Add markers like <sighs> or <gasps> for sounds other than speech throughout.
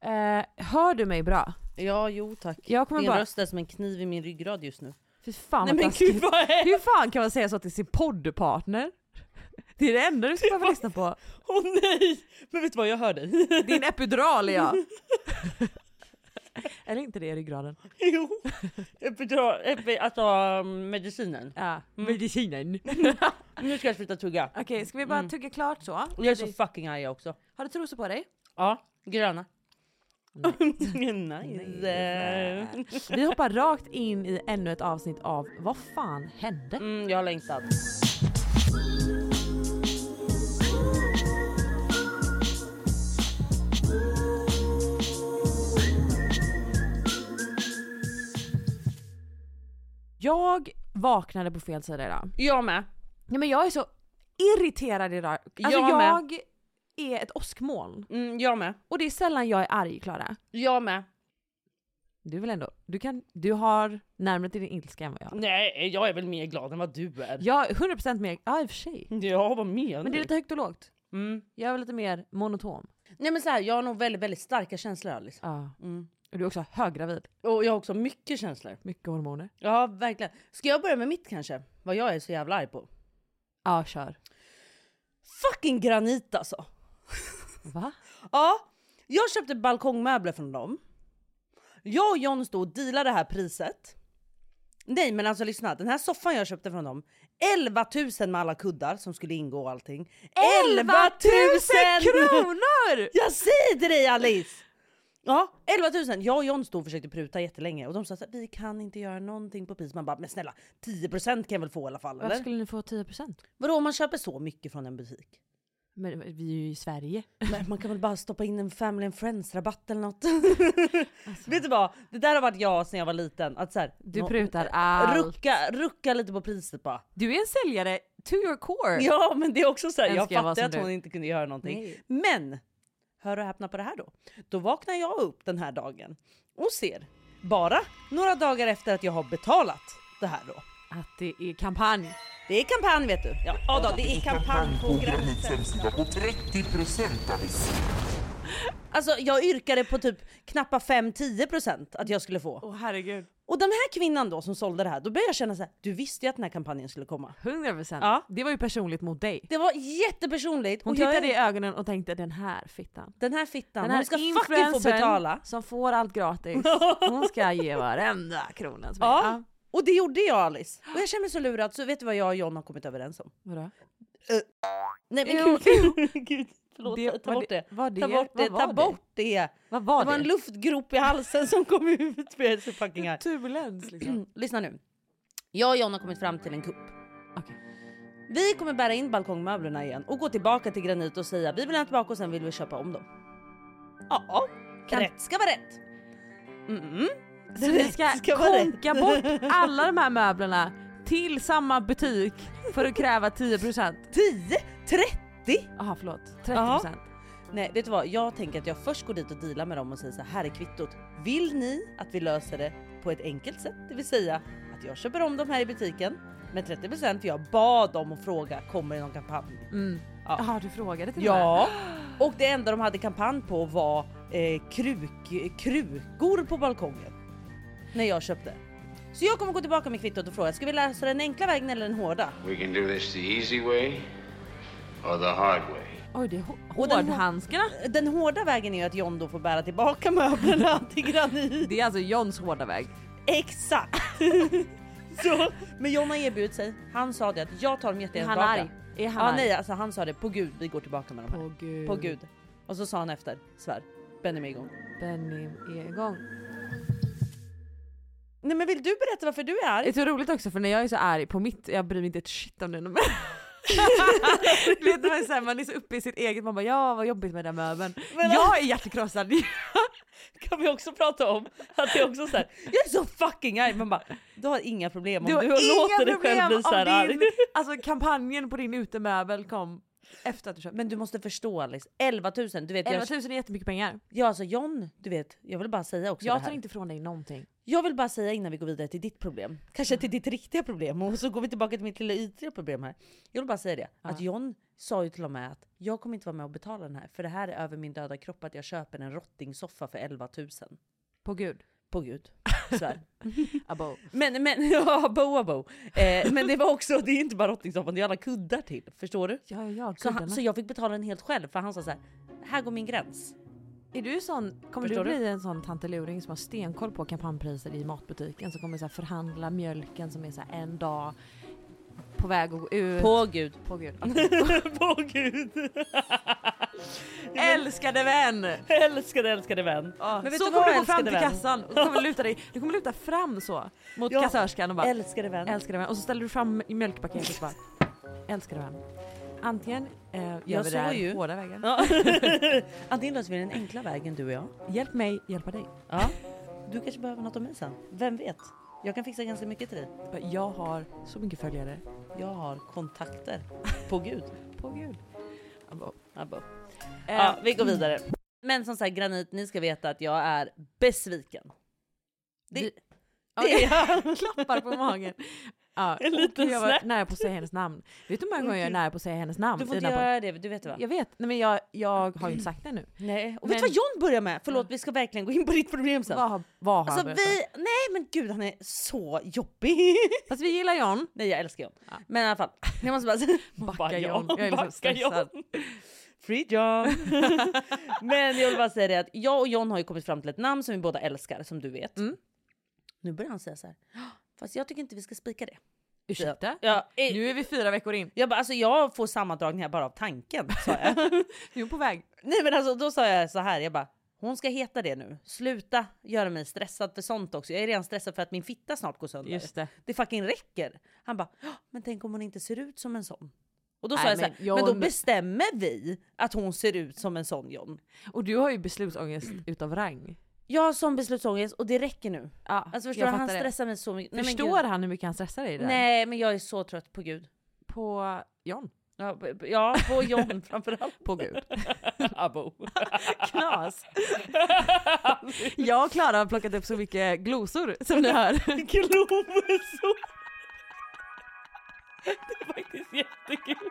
Eh, hör du mig bra? Ja, jo tack. Jag kommer Din bara... röst är som en kniv i min ryggrad just nu. Fy fan Nej vad men gud vad är Hur fan kan man säga så till sin poddpartner? Det är det enda du ska behöva lyssna på. Åh nej! Men vet du vad, jag hör dig. Din epidural <laughs> är jag. Eller inte det i ryggraden. jo. Epidural, epi, alltså um, medicinen. Ja, Mm. medicinen. <laughs> Nu ska jag sluta tugga. Okej, ska vi bara Mm. tugga klart så? Jag är så fucking arg också. Har du trosor på dig? Ja, gröna. Nej. <laughs> nice. Vi hoppar rakt in i ännu ett avsnitt av Vad fan hände? Mm, jag har längtat. Jag vaknade på fel sida idag. Jag med. Ja, men jag är så irriterad idag. Alltså Jag jag är ett åskmoln. Mm, jag med. Och det är sällan jag är arg Klara. Jag med. Du vill ändå, du kan, du har närmare till din ilska än vad jag har. Nej, jag är väl mer glad än vad du är. Jag är 100% mer, ja i och för sig. Ja, vad menar Men det är du? lite högt och lågt. Mm. Jag är lite mer monoton. Nej men så här, jag har nog väldigt, väldigt starka känslor Alice. Ja. Mm. Och du är också höggravid. Och jag har också mycket känslor. Mycket hormoner. Ja, verkligen. Ska jag börja med mitt kanske? Vad jag är så jävla arg på? Ja, kör. Fucking granit alltså. Va? Ja, jag köpte balkongmöbler från dem. Jag och John stod och dealade det här priset. Nej men alltså lyssna, den här soffan jag köpte från dem, 11 000 med alla kuddar som skulle ingå och allting. 11 000 kronor! <laughs> Jag säger till dig Alice! Ja, 11 000. Jag och John stod och försökte pruta jättelänge och de sa att vi kan inte göra någonting på pris. Man bara, men snälla 10% kan jag väl få i alla fall Varför eller? skulle ni få 10%? Vadå om man köper så mycket från en butik? Men vi är ju i Sverige. Men man kan väl bara stoppa in en family and friends rabatt eller något. <laughs> Alltså. Vet du vad? Det där har varit jag sedan jag var liten. Att så här, Du prutar allt. rucka, rucka lite på priset bara. Du är en säljare to your core. Ja men det är också så här, jag fattar att du. hon inte kunde göra någonting. Nej. Men, hör och häpna på det här då. Då vaknar jag upp den här dagen och ser, bara några dagar efter att jag har betalat det här då. Att det är kampanj. Det är kampanj vet du. Ja, ja då, det är kampanj på graniten. Granitsensida på 30% Alice. Alltså jag yrkade på typ knappa 5-10% att jag skulle få. Åh herregud. Och den här kvinnan då som sålde det här, då började jag känna så här, du visste ju att den här kampanjen skulle komma. 100%. Ja. Det var ju personligt mot dig. Det var jättepersonligt. Hon och jag tittade i ögonen och tänkte den här fittan. Den här fittan, Den här hon ska fucking få betala. som får allt gratis. <laughs> Hon ska ge varenda krona till mig. Ja. Och det gjorde jag Alice. Och jag känner mig så lurad, så vet du vad jag och John har kommit överens om? Vadå? Nej men gud, <laughs> gud förlåt, Det- ta var bort det- det. var det- Ta bort det, var ta det? bort det. Vad var Det var det? en luftgrop i halsen som kom ut. Är så fucking arg. Turbulens liksom. Lyssna nu. Jag och John har kommit fram till en kupp. Okej. Vi kommer bära in balkongmöblerna igen och gå tillbaka till Granit och säga vi vill ha tillbaka och sen vill vi köpa om dem. Ja, rätt ska vara rätt. Mm. Så vi ska, ska konka bort alla de här möblerna till samma butik för att kräva 10%. 10, 30. Jaha förlåt, 30%. Nej vet du vad, jag tänker att jag först går dit och dealar med dem och säger så här, här är kvittot. Vill ni att vi löser det på ett enkelt sätt? Det vill säga att jag köper om dem här i butiken med 30% för jag bad dem att fråga, kommer det någon kampanj? Mm. Ja. Jaha du frågade till? Ja, och det enda de hade kampanj på var eh, kruk, krukor på balkongen. När jag köpte. Så jag kommer gå tillbaka med kvittot och fråga, ska vi läsa den enkla vägen eller den hårda? We can do this the easy way or the hard way. Oj det är hå- Och den hårdhandskarna. Den hårda vägen är ju att John då får bära tillbaka <laughs> möblerna till granit. Det är alltså Johns hårda väg. Exakt! <laughs> Så, men John har erbjudit sig. Han sa det att jag tar dem Är jättegärna han tillbaka. arg? Är han Ja arg? nej alltså han sa det på gud vi går tillbaka med dem här. På gud. På gud. Och så sa han efter, svär, Benny är igång. Benny är igång. Nej men vill du berätta varför du är Det arg? är så roligt också för när jag är så arg på mitt, jag bryr mig inte ett shit om det. <laughs> Du vet, man, är så här, man är så uppe i sitt eget, man bara ja vad jobbigt med den möbeln. Men- jag är hjärtekrossad. <laughs> Kan vi också prata om att det är också så här, jag är så fucking arg. Man bara, du har inga problem om Du du, har låter dig problem själv bli så här arg. <laughs> alltså kampanjen på din utemöbel kom Efter att du köpt. Men du måste förstå Alice, 11 000. Du vet, 11 jag, 000 är jättemycket pengar. ja, alltså John, du vet, jag vill bara säga också det Jag här. tar inte ifrån dig någonting. Jag vill bara säga innan vi går vidare till ditt problem, kanske till ditt riktiga problem och så går vi tillbaka till mitt lilla ytliga problem här. Jag vill bara säga det, att John sa ju till och med att jag kommer inte vara med och betala den här för det här är över min döda kropp att jag köper en rottingsoffa för 11 000. På gud. På gud. <laughs> Abo. Men, men, <laughs> ja, bo, abo. Eh, men det var också, det är inte bara rottingsoffan, det är alla kuddar till. Förstår du? Ja, ja, ja. Så, han, så jag fick betala den helt själv för han sa så här, här går min gräns. Är du sån, kommer Förstår du du? bli en sån tanteluring som har stenkoll på kampanjpriser i matbutiken som kommer så här förhandla mjölken som är så här en dag på väg att gå ut? På gud. på gud. <laughs> På gud. Älskade vän! älskade, älskade vän. Ja, Men vet så du kommer du gå fram till vän? kassan och så kommer du luta dig, du kommer luta fram så mot Ja. kassörskan och bara Älskade vän. älskade vän och så ställer du fram i mjölkpaketet och bara älskade vän. Antingen eh, gör Jag vi det här ju. hårda vägen. Ja. <laughs> Antingen löser vi den enkla vägen du och jag. Hjälp mig hjälpa dig. Ja. Du kanske behöver något av mig sen. Vem vet? Jag kan fixa ganska mycket till dig. Jag har så mycket följare. Jag har kontakter. <laughs> På gud. På gud. Abo. Abbo. Eh, Ja, vi går vidare. Men som sagt Granit, ni ska veta att jag är besviken. Det, Vi- det är jag. <laughs> <laughs> klappar på magen. Ja, En liten jag var nära på att säga hennes namn. Vet du hur många gånger jag är nära på att säga hennes namn? Du får inte göra det, du vet det va? Jag vet, nej men jag, jag har ju inte sagt det nu. Nej. Och Men- vet du vad John börjar med? Förlåt, vi ska verkligen gå in på ditt problem sen. Vad vad har Alltså han vi, nej men gud han är så jobbig. <laughs> Fast vi gillar John. nej jag älskar John. Ja. Men i alla fall, jag måste bara säga. Backa John. Jag är liksom stressad. John. Free John. <laughs> men jag vill bara säga det att jag och John har ju kommit fram till ett namn som vi båda älskar som du vet. Mm. Nu börjar han säga så här. Fast jag tycker inte vi ska spika det. Ursäkta? Ja, eh, Nu är vi fyra veckor in. jag, bara, alltså, jag får sammandragningar bara av tanken sa jag. <laughs> Nu är på väg. Nej men alltså då sa jag så här, jag bara hon ska heta det nu. Sluta göra mig stressad för sånt också. Jag är redan stressad för att min fitta snart går sönder. Just det. Det fucking räcker. Han bara, "Ja, men tänk om hon inte ser ut som en sån. Och då sa Nej, jag så här, men men, John- då bestämmer vi att hon ser ut som en sån John. Och du har ju beslutsångest utav rang. Jag har sån beslutsångest och det räcker nu. Ja, Alltså förstår jag han stressar mig så mycket. Men Förstår han hur mycket han stressar dig där? Nej men jag är så trött på gud. På John? Ja, b- ja på John <laughs> framförallt. På gud. <laughs> Abo. <laughs> Knas. Jag och Klara har plockat upp så mycket glosor som ni hör. Glosor. Det är faktiskt jättekul.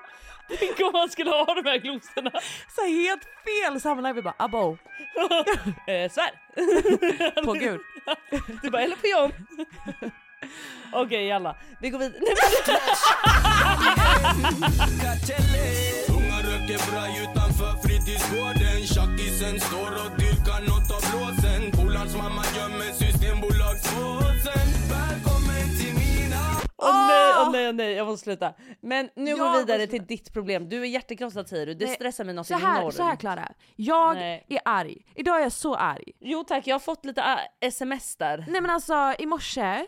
Tänk om man skulle ha de här glosorna. Så här helt fel sammanhang. Vi bara abo. <laughs> Eh, svär. <laughs> På gud. <laughs> Du bara, eller på John. Okej jalla, vi går vidare. Unga röker bra utanför fritidsgården Tjackisen står och dyrkar nåt av blåsen Polans mamma gömmer till Åh nej, åh nej, åh nej, jag måste sluta. Men nu går Jag vi vidare till ditt problem. Du är hjärtekrossad säger du, det Nej, stressar mig något Så här, så här Klara. Jag Nej. är arg. Idag är jag så arg. Jo tack, jag har fått lite äh, sms där. Nej men alltså i morse,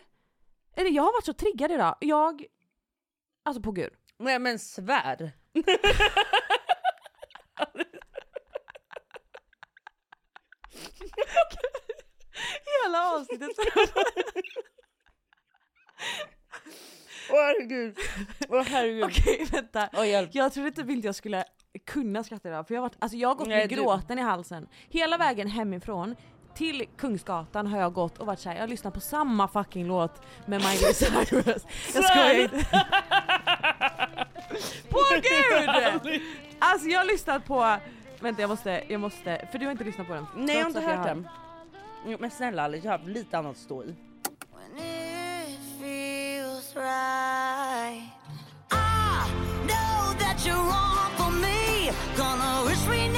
eller jag har varit så triggad idag. Jag, alltså på gud. Nej men svär. <laughs> Hela avsnittet. <laughs> Åh herregud. Åh herregud. <laughs> Okej vänta. Åh hjälp. Jag trodde typ inte jag skulle kunna skratta idag för jag har, varit, alltså jag har gått Nej, med du- gråten i halsen. Hela vägen hemifrån till Kungsgatan har jag gått och varit såhär, jag har lyssnat på samma fucking låt med Miley Cyrus. <laughs> Jag skojar inte. På gud! Alltså jag har lyssnat på, vänta jag måste, jag måste, för du har inte lyssnat på den. Nej jag har inte hört den. Jo, Men snälla Alice, jag har lite annat att stå i. right. I know that you're wrong for me. Gonna wish we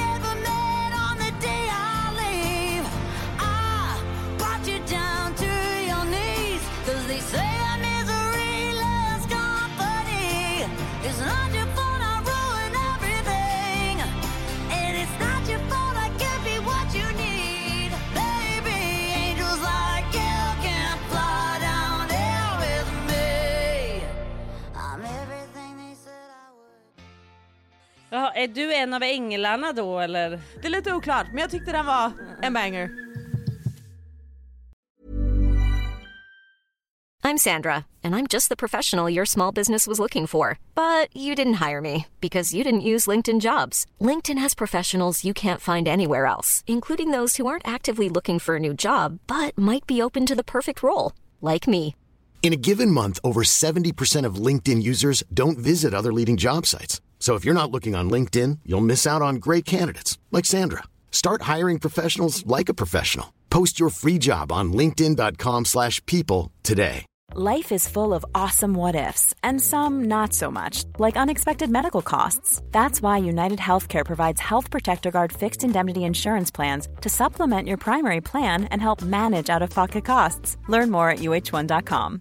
Jaha, är du en av änglarna då eller? Det är lite oklart men jag tyckte den var en banger. I'm Sandra, and I'm just the professional your small business was looking for. But you didn't hire me because you didn't use LinkedIn jobs. LinkedIn has professionals you can't find anywhere else, including those who aren't actively looking for a new job but might be open to the perfect role, like me. In a given month, over 70% of LinkedIn users don't visit other leading job sites. So if you're not looking on LinkedIn, you'll miss out on great candidates like Sandra. Start hiring professionals like a professional. Post your free job on linkedin.com/people today. Life is full of awesome what ifs, and some not so much, like unexpected medical costs. That's why United Healthcare provides Health Protector Guard fixed indemnity insurance plans to supplement your primary plan and help manage out of pocket costs. Learn more at uh1.com.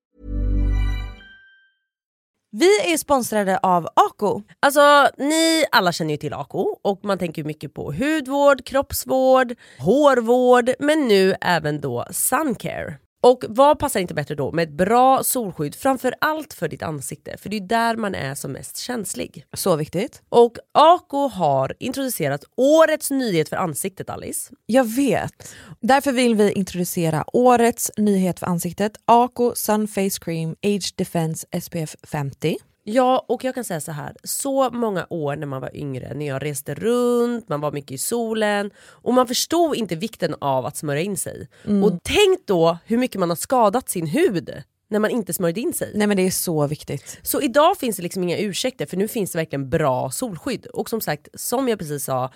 Vi är sponsrade av Ako. Alltså ni alla känner ju till Ako och man tänker mycket på hudvård, kroppsvård, hårvård men nu även då suncare. Och vad passar inte bättre då med ett bra solskydd framför allt för ditt ansikte för det är där man är som mest känslig. Så viktigt. Och Ako har introducerat årets nyhet för ansiktet Alice. Jag vet. Därför vill vi introducera årets nyhet för ansiktet. Ako Sun Face Cream Age Defense SPF 50. Ja, och jag kan säga så här. Så många år när man var yngre, när jag reste runt, man var mycket i solen och man förstod inte vikten av att smörja in sig. Och tänk då hur mycket man har skadat sin hud när man inte smörjde in sig. Nej men det är så viktigt. Så idag finns det liksom inga ursäkter för nu finns det verkligen bra solskydd. Och som sagt, som jag precis sa,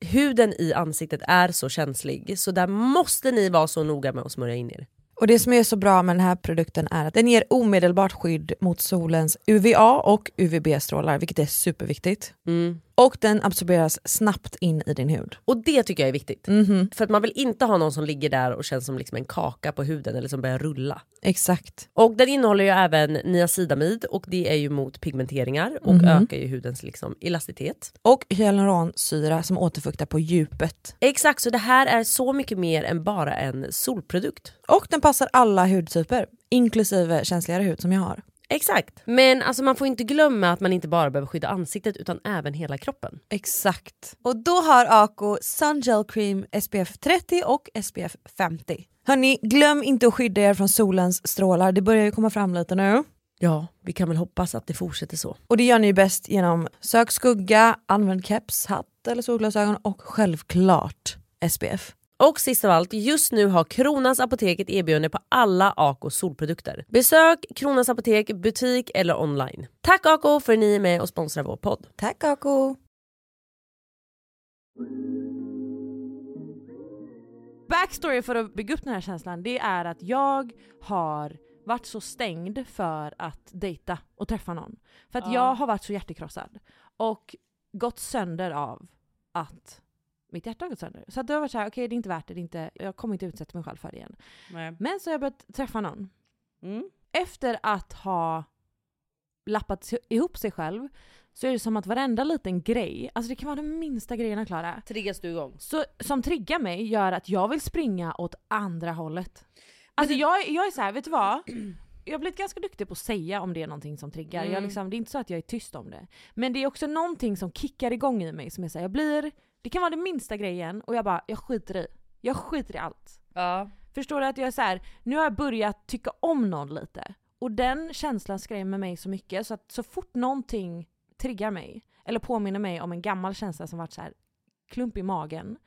huden i ansiktet är så känslig så där måste ni vara så noga med att smörja in er. Och det som är så bra med den här produkten är att den ger omedelbart skydd mot solens UVA och UVB-strålar, vilket är superviktigt. Mm. Och den absorberas snabbt in i din hud. Och det tycker jag är viktigt. För att man vill inte ha någon som ligger där och känns som liksom en kaka på huden eller som börjar rulla. Exakt. Och den innehåller ju även niacidamid och det är ju mot pigmenteringar och Mhm. ökar ju hudens liksom elasticitet. Och hyaluronsyra som återfuktar på djupet. Exakt, så det här är så mycket mer än bara en solprodukt. Och den passar alla hudtyper, inklusive känsligare hud som jag har. Exakt. Men alltså man får inte glömma att man inte bara behöver skydda ansiktet utan även hela kroppen. Exakt. Och då har Ako Sun Gel Cream SPF 30 och SPF 50. Hörni, glöm inte att skydda er från solens strålar. Det börjar ju komma fram lite nu. Ja, vi kan väl hoppas att det fortsätter så. Och det gör ni bäst genom sök skugga, använd keps, hatt eller solglasögon och självklart SPF. Och sist av allt, just nu har Kronans Apotek ett erbjudande på alla Ako solprodukter. Besök Kronans Apotek, butik eller online. Tack Ako för att ni är med och sponsrar vår podd. Tack Ako! Backstory för att bygga upp den här känslan det är att jag har varit så stängd för att dejta och träffa någon. För att Ja. jag har varit så hjärtekrossad och gått sönder av att mitt hjärta har gått sönder. Så att det har varit såhär, okej det är inte värt det, det är inte, jag kommer inte utsätta mig själv för det igen. Men så har jag börjat träffa någon. Mm. Efter att ha lappat ihop sig själv så är det som att varenda liten grej, alltså det kan vara de minsta grejerna Klara, Triggas du igång? så, som triggar mig gör att jag vill springa åt andra hållet. Alltså jag, jag är så här, vet du vad? Jag har blivit ganska duktig på att säga om det är någonting som triggar. Jag Mm. liksom, det är inte så att jag är tyst om det. Men det är också någonting som kickar igång i mig som är så här, jag blir, det kan vara den minsta grejen och jag bara, jag skiter i. Jag skiter i allt. Ja. Förstår du att jag är så här, nu har jag börjat tycka om någon lite. Och den känslan skrämmer mig så mycket så att så fort någonting triggar mig, eller påminner mig om en gammal känsla som varit så här klump i magen,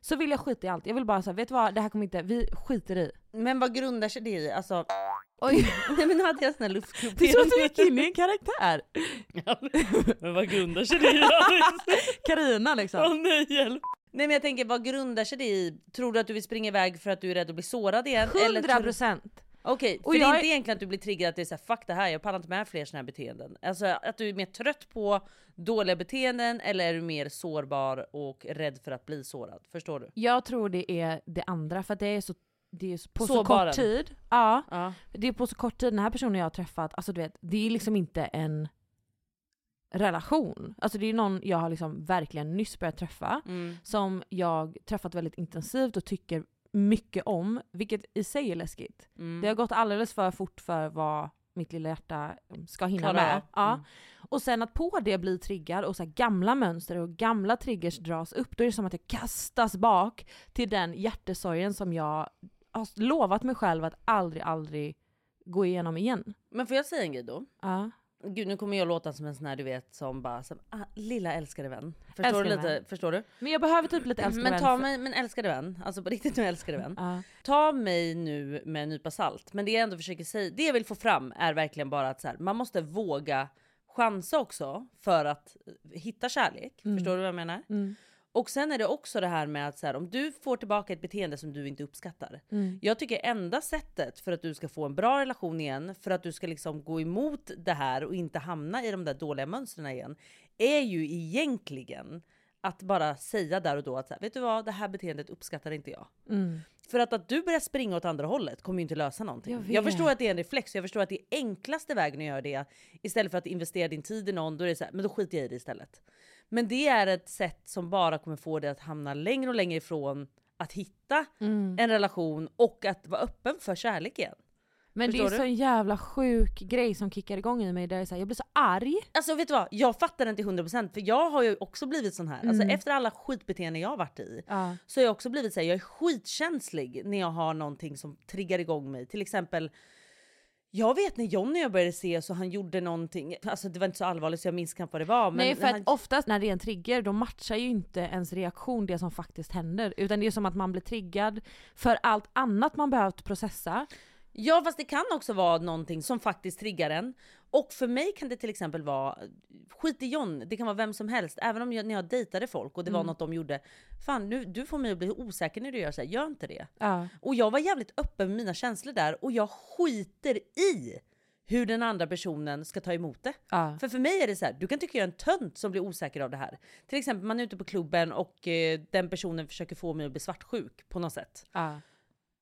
så vill jag skita i allt. Jag vill bara säga, vet du vad, det här kommer inte, vi skiter i. Men vad grundar sig det i? Alltså... Oj, <laughs> nej men nu hade jag sån här luftklubb. Det är så att du gick in i en <laughs> karaktär. men vad grundar sig det i? <laughs> Karina liksom. Åh nej hjälp. Nej men jag tänker vad grundar sig det i? Tror du att du vill springa iväg för att du är rädd att bli sårad igen? Eller 100 tror- procent. Okej, Och för det jag är är- inte egentligen att du blir triggad att det är såhär fuck det här, jag pallar inte med fler såna här beteenden. Alltså att du är mer trött på dåliga beteenden eller är du mer sårbar och rädd för att bli sårad? Förstår du? Jag tror det är det andra för att det är så det är på så Sårbaren. kort tid. Ja, Ja. det är på så kort tid. Den här personen jag har träffat, alltså du vet, det är liksom inte en relation. Alltså det är någon jag har liksom verkligen nyss börjat träffa. Mm. Som jag träffat väldigt intensivt och tycker mycket om, vilket i sig är läskigt. Mm. Det har gått alldeles för fort för vad mitt lilla hjärta ska hinna Klarar med. Ja. Mm. Och sen att på det bli triggad och så gamla mönster och gamla triggers dras upp, då är det som att jag kastas bak till den hjärtesorgen som jag har lovat mig själv att aldrig, aldrig gå igenom igen. Men får jag säga en grej då? Ja. Gud nu kommer jag låta som en sån här du vet som bara som, ah, lilla älskade vän. Förstår Älskade du lite? vän. Förstår du? Men jag behöver typ lite älskade Men vän ta för- mig, men älskade vän, alltså på riktigt nu älskade vän. Ja. Ta mig nu med en nypa salt. Men det jag ändå försöker säga, det jag vill få fram är verkligen bara att så här, man måste våga chansa också för att hitta kärlek. Mm. Förstår du vad jag menar? Mm. Och sen är det också det här med att så här, om du får tillbaka ett beteende som du inte uppskattar. Mm. Jag tycker enda sättet för att du ska få en bra relation igen, för att du ska liksom gå emot det här och inte hamna i de där dåliga mönstren igen, är ju egentligen att bara säga där och då att så här, vet du vad, det här beteendet uppskattar inte jag. Mm. För att, att du börjar springa åt andra hållet kommer ju inte lösa någonting. Jag Jag, förstår att det är en reflex, jag förstår att det är enklaste vägen att göra det istället för att investera din tid i någon, då är det så här, men då skiter jag i det istället. Men det är ett sätt som bara kommer få dig att hamna längre och längre ifrån att hitta Mm. en relation och att vara öppen för kärlek igen. Men Förstår det är så en jävla sjuk grej som kickar igång i mig där jag, så här, jag blir så arg. Alltså vet du vad, jag fattar den till 100% för jag har ju också blivit sån här. Alltså Mm. efter alla skitbeteenden jag har varit i Ja. så har jag också blivit så här, jag är skitkänslig när jag har någonting som triggar igång mig. Till exempel, jag vet när Johnny och jag började se så han gjorde någonting, alltså det var inte så allvarligt så jag minns knappt vad det var. Men Nej för att han, oftast när det är en trigger då matchar ju inte ens reaktion det som faktiskt händer. Utan det är som att man blir triggad för allt annat man behövt processa. Ja fast det kan också vara någonting som faktiskt triggar en. Och för mig kan det till exempel vara, skit i John, det kan vara vem som helst. Även om jag, när jag dejtade folk och det var Mm. något de gjorde. Fan nu, du får mig att bli osäker när du gör så här. gör inte det. Ja. Och jag var jävligt öppen med mina känslor där och jag skiter i hur den andra personen ska ta emot det. Ja. För för mig är det så här, du kan tycka jag är en tönt som blir osäker av det här. Till exempel man är ute på klubben och eh, den personen försöker få mig att bli svartsjuk på något sätt. Ja.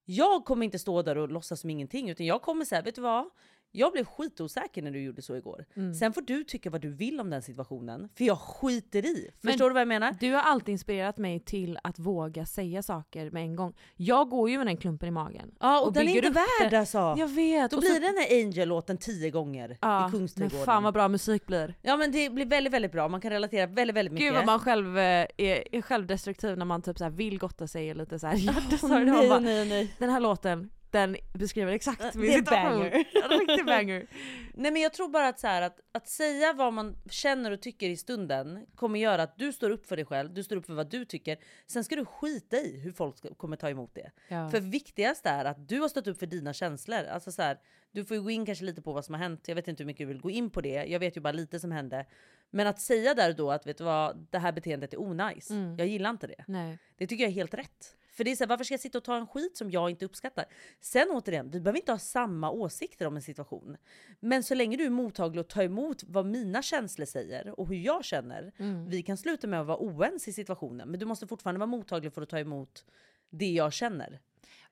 Jag kommer inte stå där och låtsas som ingenting utan jag kommer säga, vet du vad? Jag blev skitosäker när du gjorde så igår. Mm. Sen får du tycka vad du vill om den situationen, för jag skiter i. Men- Förstår du vad jag menar? Du har alltid inspirerat mig till att våga säga saker med en gång. Jag går ju med den klumpen i magen. Ja och, den är inte värd det. alltså. Jag vet. Då och blir så- den här Angel-låten tio gånger ja, i men Kungsträdgården. fan vad bra musik blir. Ja men det blir väldigt väldigt bra, man kan relatera väldigt väldigt mycket. Gud vad man själv eh, är, är självdestruktiv när man typ så vill gotta sig och lite så här <laughs> hjärtesorg. nej, bara, nej, nej. Den här låten, den beskriver exakt min det är situation. banger. En <laughs> riktig <laughs> banger. Nej men jag tror bara att, så här, att att säga vad man känner och tycker i stunden kommer göra att du står upp för dig själv, du står upp för vad du tycker. Sen ska du skita i hur folk ska, kommer ta emot det. Ja. För viktigast är att du har stått upp för dina känslor. Alltså så här, du får ju gå in kanske lite på vad som har hänt. Jag vet inte hur mycket du vill gå in på det. Jag vet ju bara lite som hände. Men att säga där och då att vet du vad, det här beteendet är onajs. Mm. Jag gillar inte det. Nej. Det tycker jag är helt rätt. För det är så här, varför ska jag sitta och ta en skit som jag inte uppskattar? Sen återigen, vi behöver inte ha samma åsikter om en situation. Men så länge du är mottaglig och tar emot vad mina känslor säger och hur jag känner. Mm. Vi kan sluta med att vara oense i situationen. Men du måste fortfarande vara mottaglig för att ta emot det jag känner.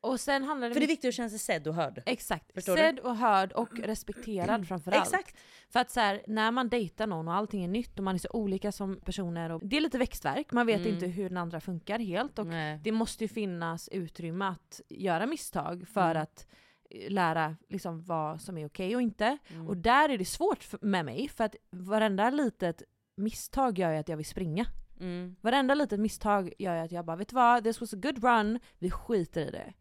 Och sen handlar det För det är viktigt att känna sig sedd och hörd. Exakt. Förstår Sedd du? och hörd och respekterad framförallt. Exakt. För att så här, när man dejtar någon och allting är nytt och man är så olika som personer och det är lite växtverk, man vet Mm. inte hur den andra funkar helt och Nej. det måste ju finnas utrymme att göra misstag för Mm. att eh, lära liksom vad som är okej och inte. Mm. Och där är det svårt med mig för att varenda litet misstag gör ju att jag vill springa. Mm. Varenda litet misstag gör att jag bara, vet du vad? This was a good run, vi skiter i det.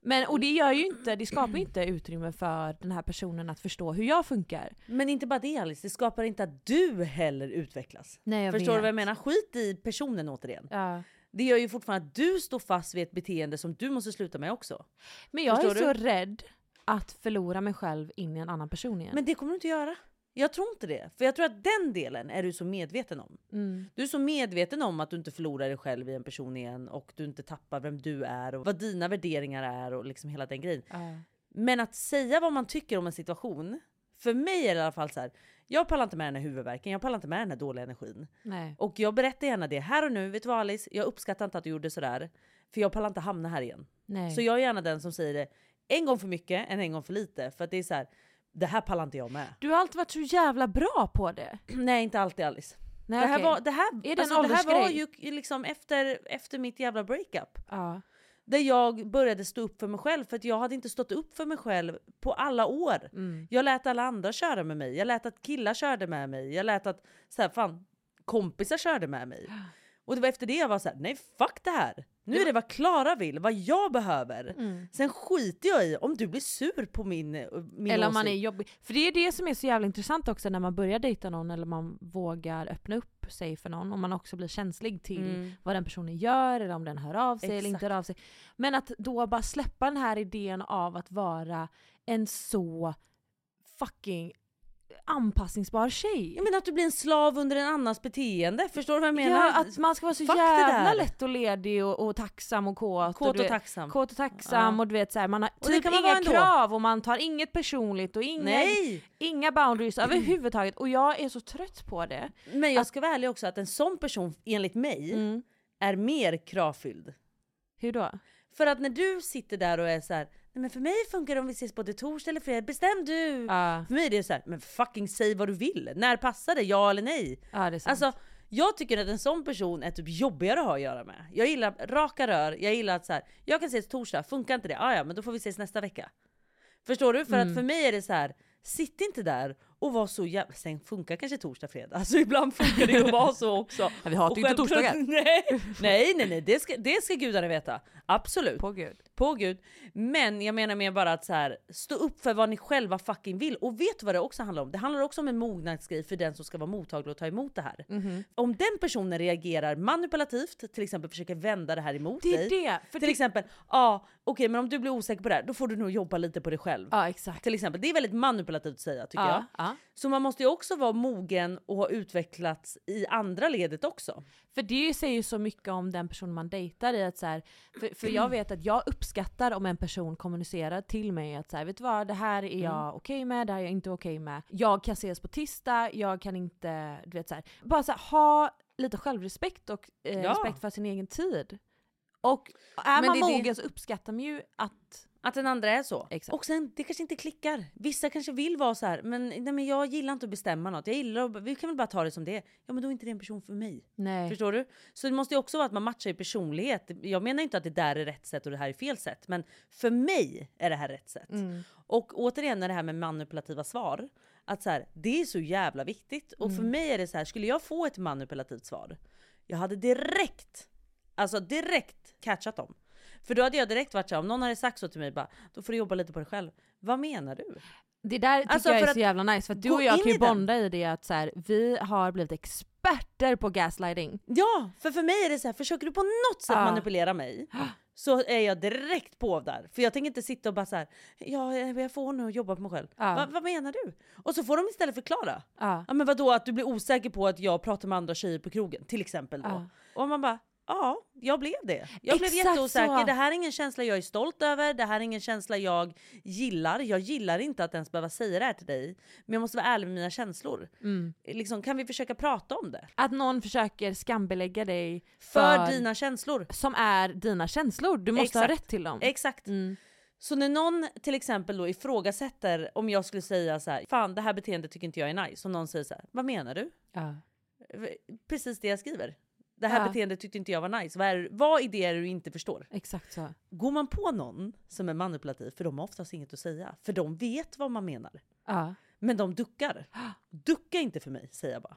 Men, och det gör ju inte, det skapar ju inte utrymme för den här personen att förstå hur jag funkar. Men inte bara det Alice, det skapar inte att du heller utvecklas. Nej, jag Förstår du vet. vad jag menar? Skit i personen återigen. Ja. Det gör ju fortfarande att du står fast vid ett beteende som du måste sluta med också. Men jag Förstår är du? så rädd att förlora mig själv in i en annan person igen. Men det kommer du inte göra. Jag tror inte det. För jag tror att den delen är du så medveten om. Mm. Du är så medveten om att du inte förlorar dig själv i en person igen och du inte tappar vem du är och vad dina värderingar är och liksom hela den grejen. Ja. Men att säga vad man tycker om en situation, för mig är det i alla fall så här. Jag pallar inte med den här huvudvärken, jag pallar inte med den här dåliga energin. Nej. Och jag berättar gärna det här och nu. Vet du vad Alice? Jag uppskattar inte att du gjorde sådär. För jag pallar inte hamna här igen. Nej. Så jag är gärna den som säger det en gång för mycket än en gång för lite. För att det är så här, det här pallar inte jag med. Du har alltid varit så jävla bra på det. Nej inte alltid Alice. Nej, det, här okej. var, det, här, Är det alltså, det här var ju liksom efter, efter mitt jävla breakup. Ja. Där jag började stå upp för mig själv för att jag hade inte stått upp för mig själv på alla år. Mm. Jag lät alla andra köra med mig, jag lät att killar körde med mig, jag lät att så här, fan, kompisar körde med mig. <gasps> Och det var efter det jag var så här: nej fuck det här. Nu är det vad Klara vill, vad jag behöver. Mm. Sen skiter jag i om du blir sur på min, min Eller om man är jobbig. För det är det som är så jävla intressant också när man börjar dejta någon eller man vågar öppna upp sig för någon. Om man också blir känslig till Mm. vad den personen gör eller om den hör av sig eller inte Exakt. hör av sig. Men att då bara släppa den här idén av att vara en så fucking anpassningsbar tjej. Jag menar att du blir en slav under en annans beteende, förstår du vad jag menar? Ja, att man ska vara så Fuck jävla lätt och ledig och, och tacksam och kåt. Kåt och du vet, tacksam. Kåt och tacksam Ja. och du vet såhär, man har Och typ kan man inga krav och man tar inget personligt och inga, Nej! inga boundaries överhuvudtaget. Och jag är så trött på det. Men jag ska vara ärlig också att en sån person enligt mig Mm. är mer kravfylld. Hur då? För att när du sitter där och är så här, nej men för mig funkar det om vi ses både torsdag eller fredag, bestäm du! Ja. För mig är det så här, men fucking säg vad du vill, när passar det, ja eller nej? Ja, det är. Alltså jag tycker att en sån person är typ jobbigare att ha att göra med. Jag gillar raka rör, jag gillar att så här, jag kan ses torsdag, funkar inte det? Ah, ja men då får vi ses nästa vecka. Förstår du? För Mm. att för mig är det så här. sitt inte där och var så jävla... Sen funkar kanske torsdag, fredag. Alltså ibland funkar det att vara så också. <laughs> Ja, vi hatar ju inte torsdagar. <laughs> Nej, nej, nej, nej. Det, ska, det ska gudarna veta. Absolut. På gud. På gud. Men jag menar mer bara att så här, stå upp för vad ni själva fucking vill. Och vet du vad det också handlar om? Det handlar också om en mognadsgrej för den som ska vara mottaglig och ta emot det här. Mhm. Om den personen reagerar manipulativt, till exempel försöker vända det här emot Det är dig. det, för till det- exempel, ja okej men om du blir osäker på det här, då får du nog jobba lite på dig själv. Ja exakt. Till exempel, det är väldigt manipulativt att säga tycker Ja, jag. ja. Så man måste ju också vara mogen och ha utvecklats i andra ledet också. För det säger ju så mycket om den person man dejtar i att så här, för, för jag vet att jag uppskattar om en person kommunicerar till mig att så här, vet du vad, det här är jag Mm. okej med, det här är jag inte okej med. Jag kan ses på tisdag, jag kan inte, du vet så här, bara så här, ha lite självrespekt och eh, Ja. respekt för sin egen tid. Och är Men man mogen så uppskattar man ju att Att den andra är så. Exakt. Och sen, det kanske inte klickar. Vissa kanske vill vara så här, men, nej, men jag gillar inte att bestämma något. Jag gillar att, vi kan väl bara ta det som det är. Ja men då är inte det en person för mig. Nej. Förstår du? Så det måste ju också vara att man matchar i personlighet. Jag menar inte att det där är rätt sätt och det här är fel sätt. Men för mig är det här rätt sätt. Mm. Och återigen är det här med manipulativa svar. Att så här, det är så jävla viktigt. Och för Mm. mig är det så här, skulle jag få ett manipulativt svar. Jag hade direkt, alltså direkt catchat dem. För då hade jag direkt varit såhär, om någon hade sagt så till mig bara, då får du jobba lite på dig själv. Vad menar du? Det där tycker Alltså, jag är så jävla nice för du och jag kan ju den. bonda i det att så här, vi har blivit experter på gaslighting. Ja, för för mig är det så här, försöker du på något sätt Ja. manipulera mig <gasps> så är jag direkt på där. För jag tänker inte sitta och bara så här, ja jag får nog jobba på mig själv. Ja. Va, vad menar du? Och så får de istället förklara. Ja. Ja men vadå att du blir osäker på att jag pratar med andra tjejer på krogen till exempel då. Och man bara Ja, jag blev det. Jag blev Exakt jätteosäker. så. Det här är ingen känsla jag är stolt över. Det här är ingen känsla jag gillar. Jag gillar inte att ens behöva säga det här till dig. Men jag måste vara ärlig med mina känslor. Mm. Liksom, kan vi försöka prata om det? Att någon försöker skambelägga dig För, dina känslor. som är dina känslor. Du måste ha Exakt. rätt till dem. Exakt. Mm. Så när någon till exempel då ifrågasätter om jag skulle säga så här, fan det här beteendet tycker inte jag är nice. Och någon säger så här, vad menar du? Ja. Precis det jag skriver. Det här Ja. beteendet tyckte inte jag var nice. Vad, är, vad är det du inte förstår? Exakt så. Går man på någon som är manipulativ, för de har oftast inget att säga, för de vet vad man menar. Ja. Men de duckar. Ducka inte för mig, säger jag bara.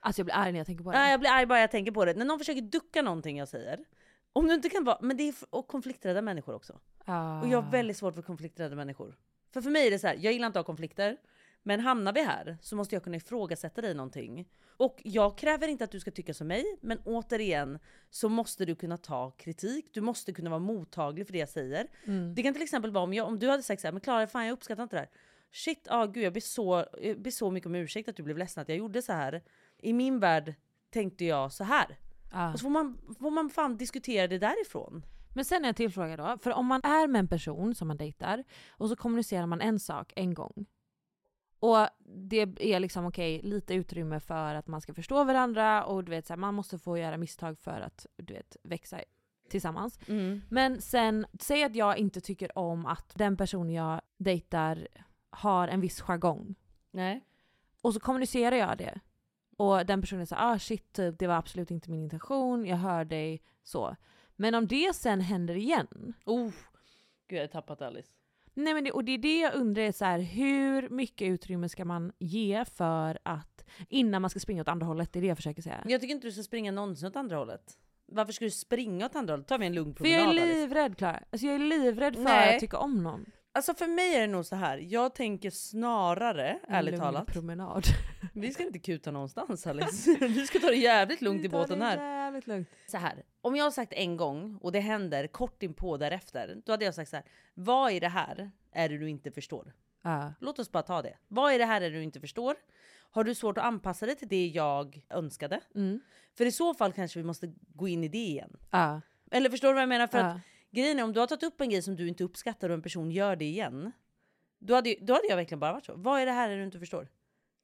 Alltså jag blir arg när jag tänker på det. Nej, jag blir arg bara jag tänker på det. När någon försöker ducka någonting jag säger, om du inte kan vara, men det är och konflikträdda människor också. Ja. Och jag har väldigt svårt för konflikträdda människor. För för mig är det så här, jag gillar inte att ha konflikter. Men hamnar vi här så måste jag kunna ifrågasätta dig någonting. Och jag kräver inte att du ska tycka som mig, men återigen så måste du kunna ta kritik. Du måste kunna vara mottaglig för det jag säger. Mm. Det kan till exempel vara om, jag, om du hade sagt så här, men Klara fan jag uppskattar inte det här. Shit, ah, gud jag ber, så, jag ber så mycket om ursäkt att du blev ledsen att jag gjorde så här. I min värld tänkte jag så här. Ja. Och så får man, får man fan diskutera det därifrån. Men sen är en till fråga då. För om man är med en person som man dejtar och så kommunicerar man en sak en gång. Och det är liksom okej, lite utrymme för att man ska förstå varandra och du vet så här, man måste få göra misstag för att du vet växa tillsammans. Mm. Men sen, säg att jag inte tycker om att den person jag dejtar har en viss jargong. Nej. Och så kommunicerar jag det. Och den personen säger ah shit, typ, det var absolut inte min intention, jag hör dig, så. Men om det sen händer igen. Oh, gud jag har tappat Alice. Nej men det, och det är det jag undrar är så här, hur mycket utrymme ska man ge för att, innan man ska springa åt andra hållet, det är det jag försöker säga. Jag tycker inte du ska springa någonsin åt andra hållet. Varför ska du springa åt andra hållet? tar vi en lugn För promenad jag är livrädd Klara. Alltså jag är livrädd för Nej. att tycka om någon. Alltså för mig är det nog så här. jag tänker snarare, En ärligt lugn talat. promenad. <laughs> Vi ska inte kuta någonstans <laughs> Alice. Vi ska ta det jävligt lugnt i båten här. Jävligt lugnt. Så här, om jag har sagt en gång och det händer kort inpå därefter, då hade jag sagt så här. Vad i det här är det du inte förstår? Ja. Låt oss bara ta det. Vad är det här är det du inte förstår? Har du svårt att anpassa dig till det jag önskade? Mm. För i så fall kanske vi måste gå in i det igen. Ja. Eller förstår du vad jag menar? För Ja. att grejen är om du har tagit upp en grej som du inte uppskattar och en person gör det igen. Då hade, då hade jag verkligen bara varit så. Vad är det här du inte förstår?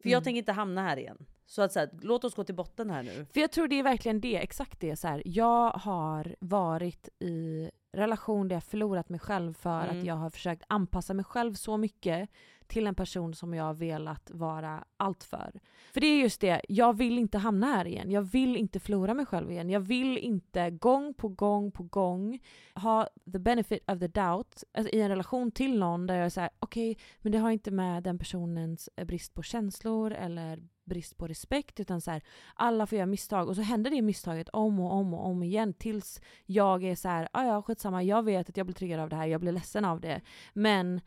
För jag Mm. tänker inte hamna här igen. Så att så här, låt oss gå till botten här nu. För jag tror det är verkligen det, exakt det. Så här, jag har varit i relation där jag förlorat mig själv för Mm. att jag har försökt anpassa mig själv så mycket till en person som jag har velat vara allt för. För det är just det, jag vill inte hamna här igen. Jag vill inte förlora mig själv igen. Jag vill inte gång på gång på gång ha the benefit of the doubt alltså i en relation till någon där jag är såhär, okej, men det har inte med den personens eh, brist på känslor eller brist på respekt utan så här, alla får göra misstag och så händer det misstaget om och om och om igen tills jag är så här, ah, ja skitsamma, jag vet att jag blir triggad av det här, jag blir ledsen av det. Men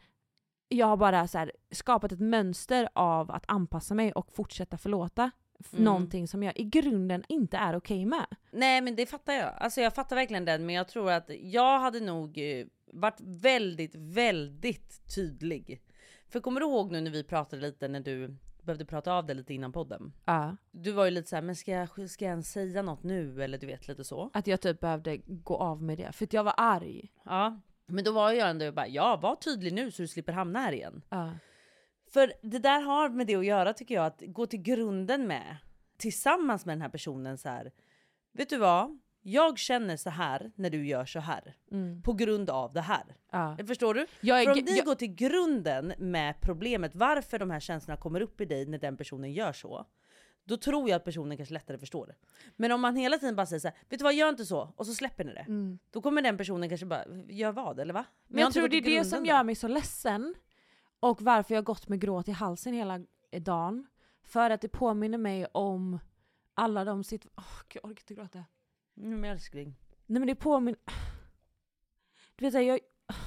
jag har bara så här, skapat ett mönster av att anpassa mig och fortsätta förlåta Mm. någonting som jag i grunden inte är okej med. Nej men det fattar jag. Alltså jag fattar verkligen den men jag tror att jag hade nog eh, varit väldigt, väldigt tydlig. För kommer du ihåg nu när vi pratade lite när du behövde prata av dig lite innan podden? Ja. Du var ju lite såhär, men ska jag, ska jag ens säga något nu? Eller du vet lite så. Att jag typ behövde gå av med det, för att jag var arg. Ja. Men då var jag ändå bara, ja var tydlig nu så du slipper hamna här igen. Ja. För det där har med det att göra tycker jag, att gå till grunden med tillsammans med den här personen så här. Vet du vad? Jag känner så här när du gör så här. Mm. På grund av det här. Ja. Förstår du? Jag är För om ni jag- går till grunden med problemet, varför de här känslorna kommer upp i dig när den personen gör så. Då tror jag att personen kanske lättare förstår. Men om man hela tiden bara säger så här, vet du vad, gör inte så, och så släpper ni det. Mm. Då kommer den personen kanske bara, gör vad eller va? Men har jag inte tror det är det som där. gör mig så ledsen. Och varför jag har gått med gråt i halsen hela dagen. För att det påminner mig om alla de situationer... Oh, jag orkar inte gråta. Mm, men älskling. Nej men det påminner... <sighs> Du vet, jag... <sighs>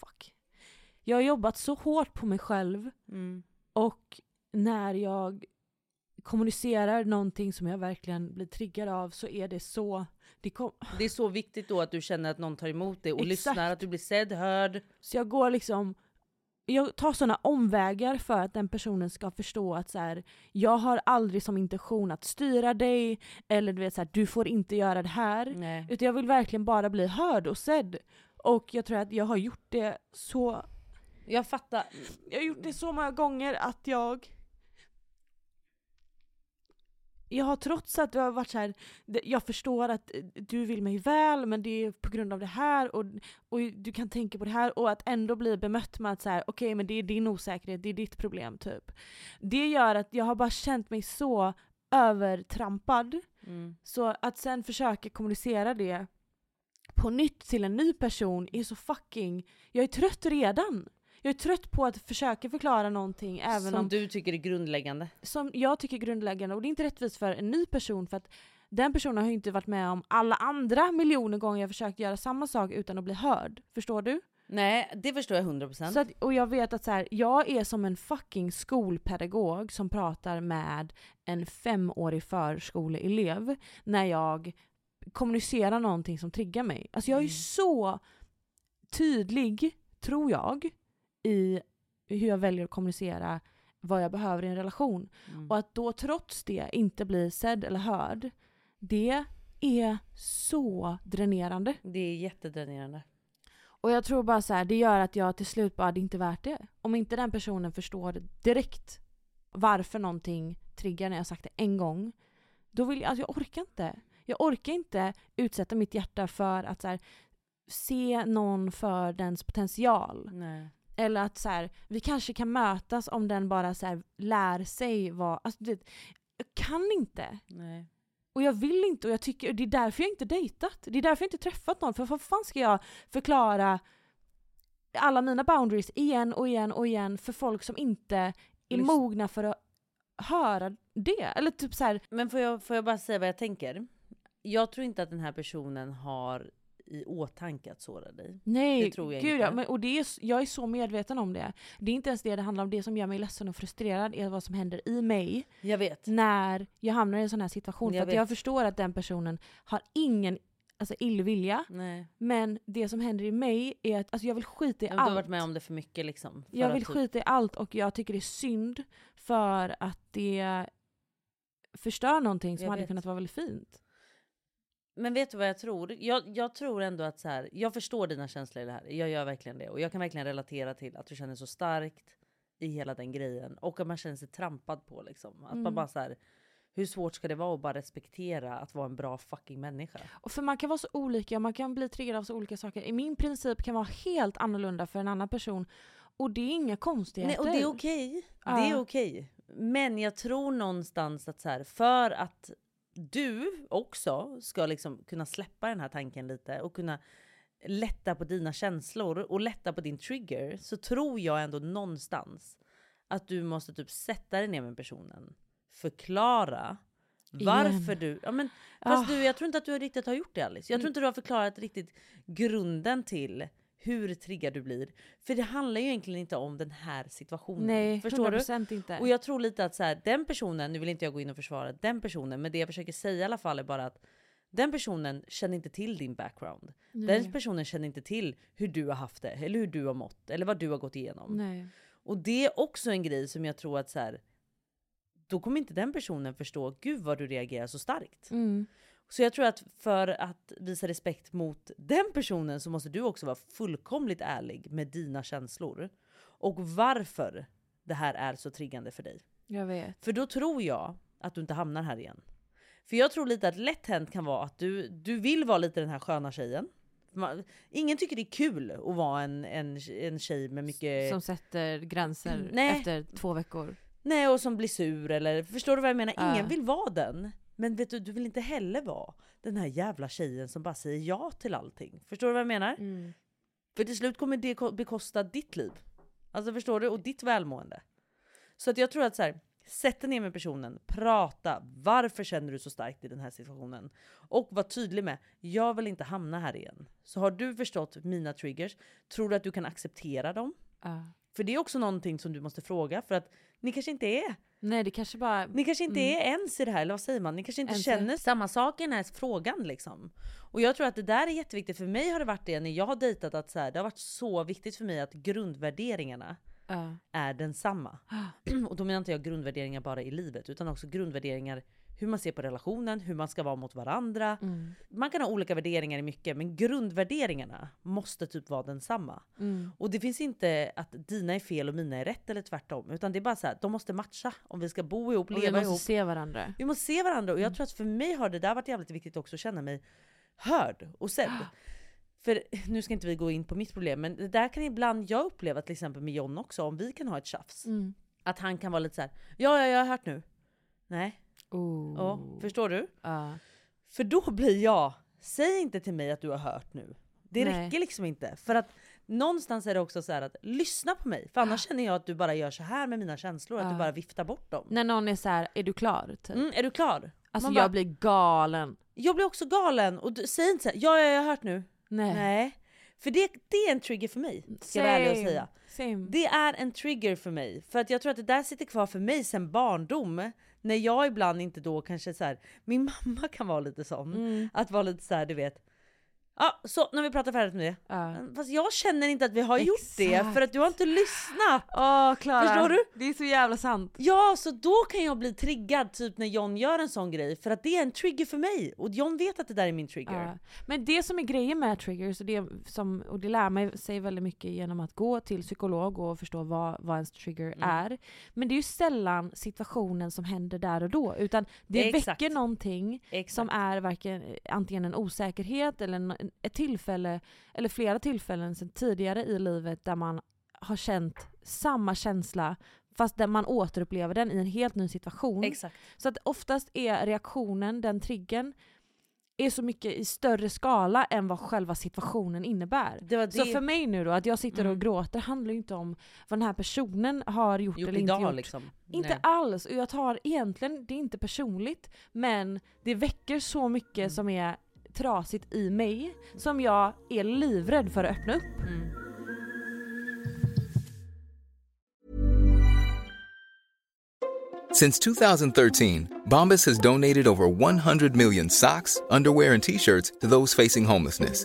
Fuck. Jag har jobbat så hårt på mig själv. Mm. Och när jag kommunicerar någonting som jag verkligen blir triggad av så är det så... Det kom... Det är så viktigt då att du känner att någon tar emot dig och Exakt. lyssnar, att du blir sedd, hörd. Så jag går liksom jag tar sådana omvägar för att den personen ska förstå att så här, jag har aldrig som intention att styra dig eller du vet så här, du får inte göra det här. Nej. Utan jag vill verkligen bara bli hörd och sedd. Och jag tror att jag har gjort det så... Jag fattar. Jag har gjort det så många gånger att jag... Jag har trots att du har varit så här, jag förstår att eh, du vill mig väl men det är på grund av det här och, och du kan tänka på det här och att ändå bli bemött med att så här, okej men det är din osäkerhet, det är ditt problem typ. Det gör att jag har bara känt mig så övertrampad. Mm. Så att sen försöka kommunicera det på nytt till en ny person är så fucking... Jag är trött redan. Jag är trött på att försöka förklara någonting även Som om du tycker är grundläggande. som jag tycker är grundläggande och det är inte rättvist för en ny person för att den personen har ju inte varit med om alla andra miljoner gånger jag försökt göra samma sak utan att bli hörd. Förstår du? Nej, det förstår jag 100%. Så att, och jag vet att så här, jag är som en fucking skolpedagog som pratar med en femårig förskoleelev när jag kommunicerar någonting som triggar mig. Alltså jag är Mm. så tydlig, tror jag, i hur jag väljer att kommunicera vad jag behöver i en relation. Mm. Och att då trots det inte bli sedd eller hörd, det är så dränerande. Det är jättedränerande. Och jag tror bara så här, det gör att jag till slut bara, det är inte värt det. Om inte den personen förstår direkt varför någonting triggar när jag sagt det en gång, då vill jag, alltså jag orkar inte. Jag orkar inte utsätta mitt hjärta för att så här, se någon för dens potential. Nej. Eller att så här, vi kanske kan mötas om den bara så här, lär sig vad... Alltså, du vet, jag kan inte. Nej. Och jag vill inte och jag tycker, det är därför jag inte dejtat. Det är därför jag inte träffat någon. För vad fan ska jag förklara alla mina boundaries igen och igen och igen för folk som inte är Lys- mogna för att höra det? Eller typ så här, Men får jag, får jag bara säga vad jag tänker? Jag tror inte att den här personen har i åtanke att såra dig. nej, Det tror jag gud inte. ja, men, och det är, jag är så medveten om det. Det är inte ens det det handlar om. Det som gör mig ledsen och frustrerad är vad som händer i mig Jag vet. när jag hamnar i en sån här situation. Jag för att jag förstår att den personen har ingen alltså, illvilja. Nej. Men det som händer i mig är att alltså, jag vill skita i Men Du har allt. varit med om det för mycket liksom. för Jag vill typ- skita i allt och jag tycker det är synd för att det förstör någonting som Jag hade vet. kunnat vara väldigt fint. Men vet du vad jag tror? Jag, jag tror ändå att så här, jag förstår dina känslor i det här. Jag gör verkligen det. Och jag kan verkligen relatera till att du känner så starkt i hela den grejen. Och att man känner sig trampad på liksom. Att man Mm. bara så här, hur svårt ska det vara att bara respektera att vara en bra fucking människa? Och för man kan vara så olika och man kan bli triggad av så olika saker. I min princip kan vara helt annorlunda för en annan person. Och det är inga konstigheter. Nej, och det är okej. Ja. Det är okej. Men jag tror någonstans att så här, för att du också ska liksom kunna släppa den här tanken lite och kunna lätta på dina känslor och lätta på din trigger så tror jag ändå någonstans att du måste typ sätta dig ner med personen, förklara varför du... Ja, men, fast Ah. du, jag tror inte att du riktigt har gjort det Alice. Jag tror inte du har förklarat riktigt grunden till hur triggad du blir. För det handlar ju egentligen inte om den här situationen. Nej, Förstår du? 100% inte. Och jag tror lite att så här, den personen, nu vill inte jag gå in och försvara den personen, men det jag försöker säga i alla fall är bara att den personen känner inte till din background. Den Nej. personen känner inte till hur du har haft det, eller hur du har mått, eller vad du har gått igenom. Nej. Och det är också en grej som jag tror att så här, då kommer inte den personen förstå, gud vad du reagerar så starkt. Mm. Så jag tror att för att visa respekt mot den personen så måste du också vara fullkomligt ärlig med dina känslor. Och varför det här är så triggande för dig. Jag vet. För då tror jag att du inte hamnar här igen. För jag tror lite att lätt hänt kan vara att du, du vill vara lite den här sköna tjejen. Man, ingen tycker det är kul att vara en, en, en tjej med mycket... Som sätter gränser Nej. efter två veckor. Nej och som blir sur eller förstår du vad jag menar? Ingen vill vara den. Men vet du, du vill inte heller vara den här jävla tjejen som bara säger ja till allting. Förstår du vad jag menar? Mm. För till slut kommer det ko- bekosta ditt liv. Alltså förstår du? Och ditt välmående. Så att jag tror att så här, sätt dig ner med personen, prata. Varför känner du så starkt i den här situationen? Och var tydlig med, jag vill inte hamna här igen. Så har du förstått mina triggers, tror du att du kan acceptera dem? Ja. För det är också någonting som du måste fråga för att ni kanske inte är Nej det kanske bara... ni kanske inte är ens i det här, eller vad säger man? Ni kanske inte Ense. känner samma sak i den här frågan liksom. Och jag tror att det där är jätteviktigt. För mig har det varit det när jag har dejtat att så här, det har varit så viktigt för mig att grundvärderingarna Ja. är densamma. <gasps> Och då menar inte jag grundvärderingar bara i livet utan också grundvärderingar hur man ser på relationen, hur man ska vara mot varandra. Mm. Man kan ha olika värderingar i mycket men grundvärderingarna måste typ vara densamma. Mm. Och det finns inte att dina är fel och mina är rätt eller tvärtom. Utan det är bara så här, de måste matcha om vi ska bo ihop, Och vi leva måste ihop. se varandra. Vi måste se varandra och jag tror att för mig har det där varit jävligt viktigt också att känna mig hörd och sedd. <gasps> För nu ska inte vi gå in på mitt problem men det där kan ibland jag uppleva till exempel med John också om vi kan ha ett tjafs. Mm. Att han kan vara lite så här: ja ja jag har hört nu. Nej. Oh. Ja, förstår du? Ja. För då blir jag, säg inte till mig att du har hört nu. Det Nej. räcker liksom inte. För att någonstans är det också så att lyssna på mig. För annars känner jag att du bara gör så här med mina känslor, att Ja. du bara viftar bort dem. När någon är så här, är du klar? Typ. Mm, är du klar? Alltså Man jag bara, blir galen. jag blir också galen och du, säg inte så här, ja, ja jag har hört nu. Nej. Nej. För det, det är en trigger för mig, ska jag vara ärlig och säga. Same. Det är en trigger för mig. För att jag tror att det där sitter kvar för mig sen barndom. När jag ibland inte då kanske så här, min mamma kan vara lite sån. Mm. Att vara lite så här, du vet. Ja, så har vi pratat färdigt med det. Ja. Fast jag känner inte att vi har gjort det för att du har inte lyssnat. Åh Klara, Förstår du? Det är så jävla sant. Ja, så då kan jag bli triggad typ när John gör en sån grej för att det är en trigger för mig och John vet att det där är min trigger. Ja. Men det som är grejen med triggers, och det, som, och det lär man sig väldigt mycket genom att gå till psykolog och förstå vad, vad ens trigger Mm. är. Men det är ju sällan situationen som händer där och då, utan det Exakt. väcker någonting Exakt. som är varken, antingen en osäkerhet eller en, ett tillfälle, eller flera tillfällen sedan tidigare i livet där man har känt samma känsla fast där man återupplever den i en helt ny situation. Exakt. Så att oftast är reaktionen, den triggern, är så mycket i större skala än vad själva situationen innebär. Det det... Så för mig nu då, att jag sitter och Mm. gråter handlar ju inte om vad den här personen har gjort, gjort eller inte idag gjort. liksom. Inte Nej. alls, och jag tar egentligen, det är inte personligt, men det väcker så mycket Mm. som är trasigt i mig som jag är livrädd för att öppna upp. Mm. Since 2013, Bombas has donated over 100 million socks, underwear, and t shirts to those facing homelessness.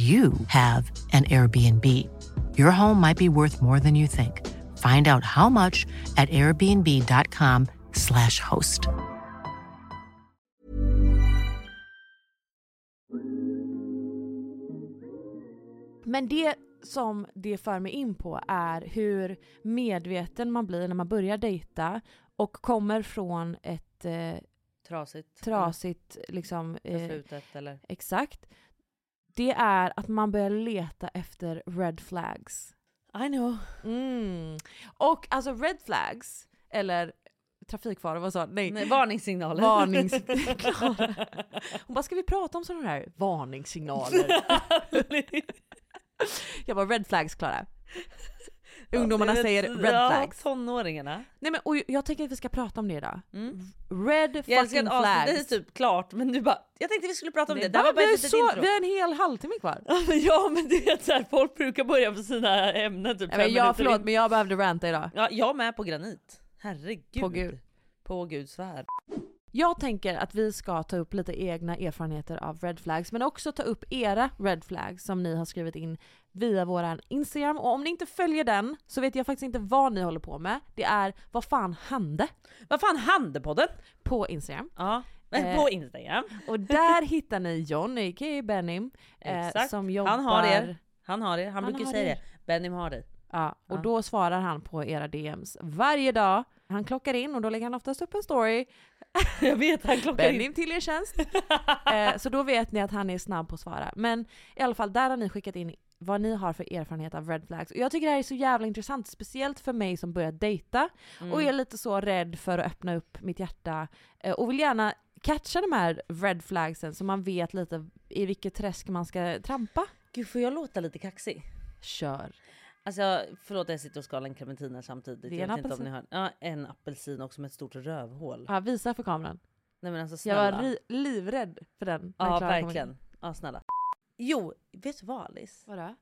you have an Airbnb. Your home might be worth more than you think. Find out how much at airbnb.com/slash host. Men det som det för mig in på är hur medveten man blir när man börjar dejta och kommer från ett eh, Trasigt. trasigt liksom... eh, Förflutet eller? Exakt. Det är att man börjar leta efter red flags. I know. Mm. Och alltså red flags, eller trafikfaror, vad sa? Nej. Nej, varningssignaler. Varningssignaler. <laughs> Hon bara, ska vi prata om sådana här varningssignaler? <laughs> Jag bara, red flags Klara. Ungdomarna det säger vet- red ja, flags. tonåringarna. Nej men och jag tänker att vi ska prata om det idag. Mm. Red Jag fucking att avsnittet flags. är typ klart men du bara, jag tänkte vi skulle prata om det. Det här Va? var bara vi, ett så, intro. vi har en hel halvtimme kvar. <laughs> ja men det är så här, folk brukar börja på sina ämnen typ Nej, men jag, förlåt in. men jag behövde ranta idag. Ja, jag med på granit. Herregud. På gud. På gud svär. Jag tänker att vi ska ta upp lite egna erfarenheter av red flags men också ta upp era red flags som ni har skrivit in via våran Instagram och om ni inte följer den så vet jag faktiskt inte vad ni håller på med. Det är vad fan hände? Vad fan hände på den? På Instagram. Ja, Eh, på Instagram. Och där hittar ni John, a.k.a. Benim, eh, som jobbar... Han har er. Han har er. Han, Han brukar säga er. det. Benim har dig. Ja, och Ja. då svarar han på era DMs varje dag. Han klockar in och då lägger han oftast upp en story. <laughs> Jag vet, han klockar in. Benim till er tjänst. <laughs> eh, så då vet ni att han är snabb på att svara. Men i alla fall, där har ni skickat in vad ni har för erfarenhet av red flags. Och jag tycker det här är så jävla intressant, speciellt för mig som börjar dejta Mm. och är lite så rädd för att öppna upp mitt hjärta eh, och vill gärna catcha de här red flagsen så man vet lite i vilket träsk man ska trampa. Gud, får jag låta lite kaxig? Kör. Alltså förlåt jag sitter och skalar en clementin här samtidigt. Det är jag en inte apelsin. ni har... Ja, en apelsin också med ett stort rövhål. Ja, visa för kameran. Nej men alltså Jag snälla. var ri- livrädd för den. Ja verkligen. Ja snälla. Jo, vet du vad Alice? Vadå?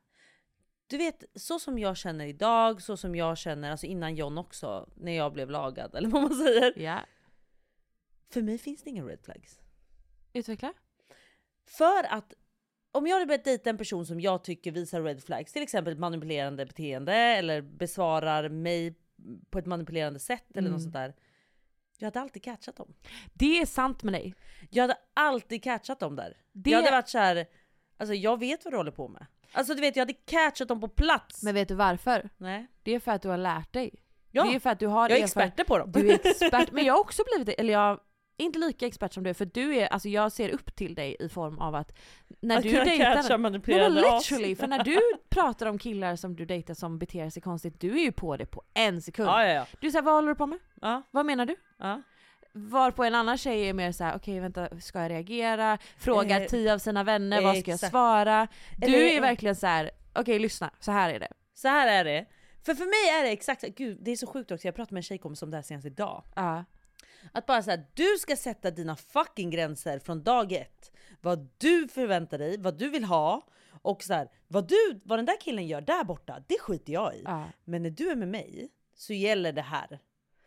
du vet så som jag känner idag, så som jag känner alltså innan John också, när jag blev lagad <laughs> eller vad man säger. Ja. För mig finns det inga red flags. Utveckla. För att om jag hade börjat dejta en person som jag tycker visar red flags, till exempel manipulerande beteende eller besvarar mig på ett manipulerande sätt eller Mm. något sånt där. Jag hade alltid catchat dem. Det är sant med dig. Jag hade alltid catchat dem där. Det- Jag hade varit så här. alltså jag vet vad du håller på med. Alltså du vet jag hade catchat dem på plats. Men vet du varför? Nej. Det är för att du har lärt dig. Ja, det är för att du har jag är erfaren- experter på dem. Du är expert, men jag har också blivit det. Eller jag inte lika expert som du, för du är, alltså jag ser upp till dig i form av att när Att du dejtar... Nej men literally, för när du <laughs> pratar om killar som du dejtar som beter sig konstigt, du är ju på det på en sekund. Ja, ja, ja. Du säger vad håller du på med? Vad menar du? Ja. Varpå en annan tjej är mer såhär, okej vänta, ska jag reagera? Frågar Eh, tio av sina vänner, vad ska jag svara? Du Eller- är verkligen så här: okej lyssna, så här är det. Så här är det. För för mig är det exakt gud det är så sjukt också, jag pratade med en tjejkompis om det här senast idag. Ja. Att bara säga du ska sätta dina fucking gränser från dag ett. Vad du förväntar dig, vad du vill ha och så här, vad, du, vad den där killen gör där borta, det skiter jag i. Ja. Men när du är med mig så gäller det här.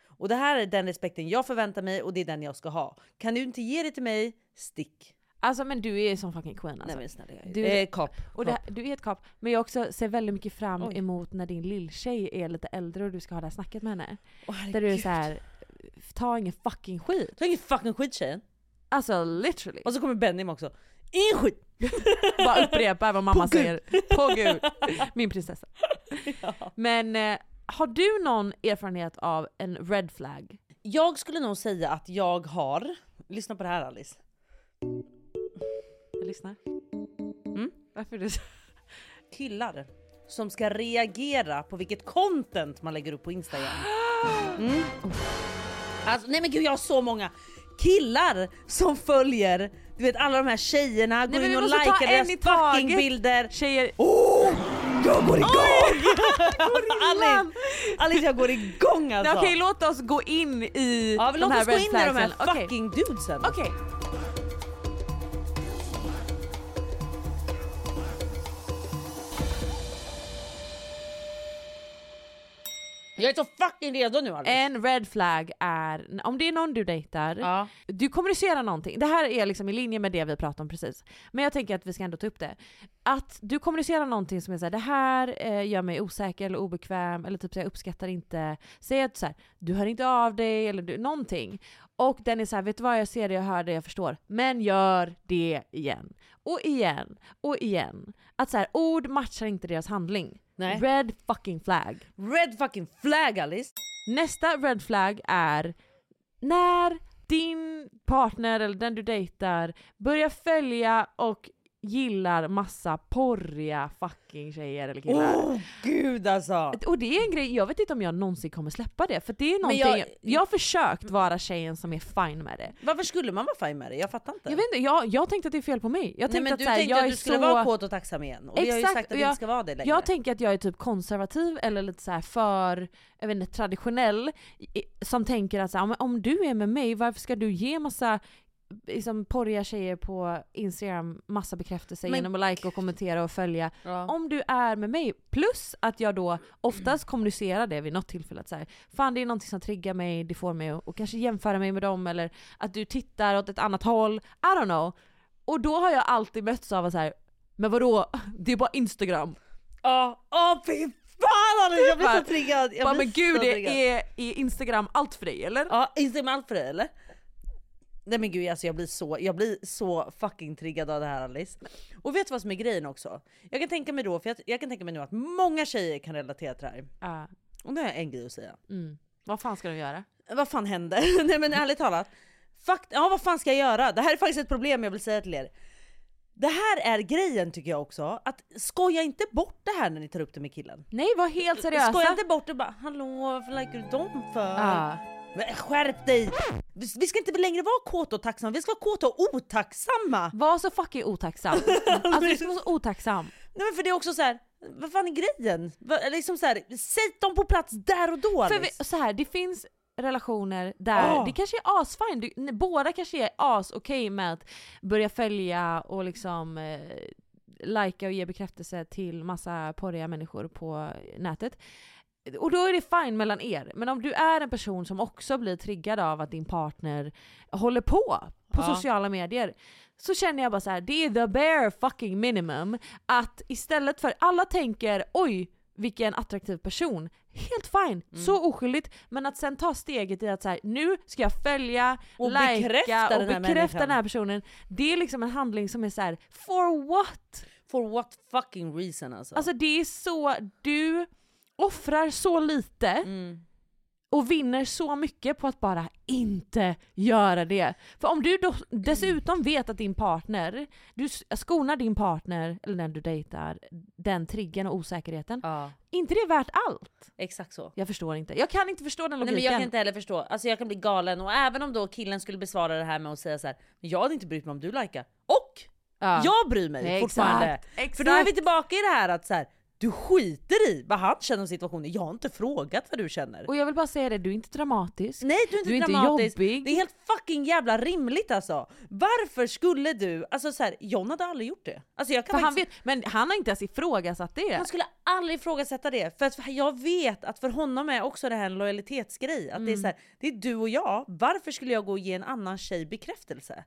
Och det här är den respekten jag förväntar mig och det är den jag ska ha. Kan du inte ge det till mig, stick. Alltså men du är som fucking queen alltså. Nej men snälla jag är Du- eh, kap. Och det, du är ett kap. Men jag också ser väldigt mycket fram Oj. emot när din lilltjej är lite äldre och du ska ha det här snacket med henne. Åh, där du är så här. Ta ingen fucking skit. Ta ingen fucking skit tjejen. Alltså literally. Och så kommer Benim också. Ingen skit! <laughs> Bara upprepa vad mamma På säger. På gud. <laughs> Min prinsessa. Men eh, har du någon erfarenhet av en red flag? Jag skulle nog säga att jag har, lyssna på det här Alice. Jag lyssnar. Mm? Varför är du så? Killar som ska reagera på vilket content man lägger upp på Instagram. <gasps> Mm. Alltså, nej men gud jag har så många killar som följer du vet alla de här tjejerna, går in och likar deras fucking bilder. Tjejer... Oh, jag går <laughs> igång! Alice, Alice jag går igång alltså. Okej låt oss gå in i ja, de låt här oss gå in i de här fucking dudesen. Okej. Jag är så fucking redo nu Alice. En red flag är, om det är någon du dejtar, Ja. du kommunicerar någonting. Det här är liksom i linje med det vi pratade om precis. Men jag tänker att vi ska ändå ta upp det. Att du kommunicerar någonting som är såhär, det här eh, gör mig osäker eller obekväm, eller typ så jag uppskattar inte. Säg att så här, du hör inte av dig eller du, någonting. Och den är så här, vet du vad jag ser det, jag hör det, jag förstår. Men gör det igen. Och igen. Och igen. Att så här, ord matchar inte deras handling. Nej. Red fucking flag. Red fucking flag Alice. Nästa red flag är när din partner eller den du dejtar börjar följa och gillar massa porriga fucking tjejer eller killar. Oh gud alltså. Och det är en grej, jag vet inte om jag någonsin kommer släppa det för det är Men någonting, jag, jag- har försökt vara tjejen som är fine med det. Varför skulle man vara fine med det? Jag fattar inte. Jag vet inte, jag, jag tänkte att det är fel på mig. Jag Nej, tänkte men att du så här, tänkte jag att du skulle så... vara kåt och tacksam igen och vi har ju Exakt, sagt att jag- inte ska vara det längre. Jag tänker att jag är typ konservativ eller lite så för jag vet inte, traditionell som tänker att så här, om, om du är med mig, varför ska du ge massa liksom, porriga tjejer på Instagram massa bekräftelse Men- genom att like och kommentera och följa. Ja. Om du är med mig, plus att jag då oftast kommunicerar det vid något tillfälle att så här, fan det är någonting som triggar mig, det får mig att och kanske jämföra mig med dem eller att du tittar åt ett annat håll, I don't know. Och då har jag alltid mötts av att så här, men vadå, det är bara Instagram. Ja, åh fy fan Alice jag blir så triggad. Jag blir men gud, så är, är Instagram allt för dig eller? Ja, Instagram allt för dig eller? Nej men gud alltså jag blir så, jag blir så fucking triggad av det här Alice. Och vet du vad som är grejen också? Jag kan tänka mig då, för jag, jag kan tänka mig nu att många tjejer kan relatera till det här. Ja. Och nu har jag en grej att säga. Mm. Vad fan ska de göra? Vad fan händer? <laughs> Nej men ärligt talat. Fakt ja vad fan ska jag göra? Det här är faktiskt ett problem jag vill säga till er. Det här är grejen tycker jag också, att skoja inte bort det här när ni tar upp det med killen. Nej var helt seriösa. Skoja inte bort det bara hallå varför likar du dem för? Ja. Men skärp dig! Vi ska inte längre vara kåta och tacksamma, vi ska vara kåta och otacksamma! Var så fucking otacksam. <laughs> alltså du ska vara så otacksam. Nej men för det är också så här. vad fan är grejen? Liksom så här, sätt dem på plats där och då För vi, så här, det finns relationer där Ah. det kanske är asfine, du, båda kanske är as okej med att börja följa och liksom eh, lajka och ge bekräftelse till massa porriga människor på nätet. Och då är det fine mellan er. Men om du är en person som också blir triggad av att din partner håller på på Ja. sociala medier. Så känner jag bara så här: det är the bare fucking minimum. Att istället för, alla tänker oj vilken attraktiv person. Helt fine, Mm. så oskyldigt. Men att sen ta steget i att så här, nu ska jag följa, Och likea bekräfta och den bekräfta den här personen. Det är liksom en handling som är så här: for what? For what fucking reason alltså. Alltså det är så, du offrar så lite Mm. och vinner så mycket på att bara inte göra det. För om du då dessutom vet att din partner, du skonar din partner, eller den du dejtar, den triggern och osäkerheten. Ja. inte det värt allt? Exakt så. Jag förstår inte. Jag kan inte förstå den Nej, logiken. men jag kan inte heller förstå, alltså jag kan bli galen och även om då killen skulle besvara det här med att säga så här, "Men jag hade inte brytt mig om du likar. Och Ja. jag bryr mig Exakt, fortfarande. exakt. För då är vi tillbaka i det här att så här, du skiter i vad han känner om situationen. Jag har inte frågat vad du känner. Och jag vill bara säga det, du är inte dramatisk. Nej du är inte Du är inte dramatisk. jobbig. Det är helt fucking jävla rimligt alltså. Varför skulle du, alltså så här, John hade aldrig gjort det. Alltså jag kan För han vet, men han har inte ens ifrågasatt det. Han skulle aldrig ifrågasätta det. För att jag vet att för honom är också det här en lojalitetsgrej. Att det, är så här, det är du och jag, varför skulle jag gå och ge en annan tjej bekräftelse?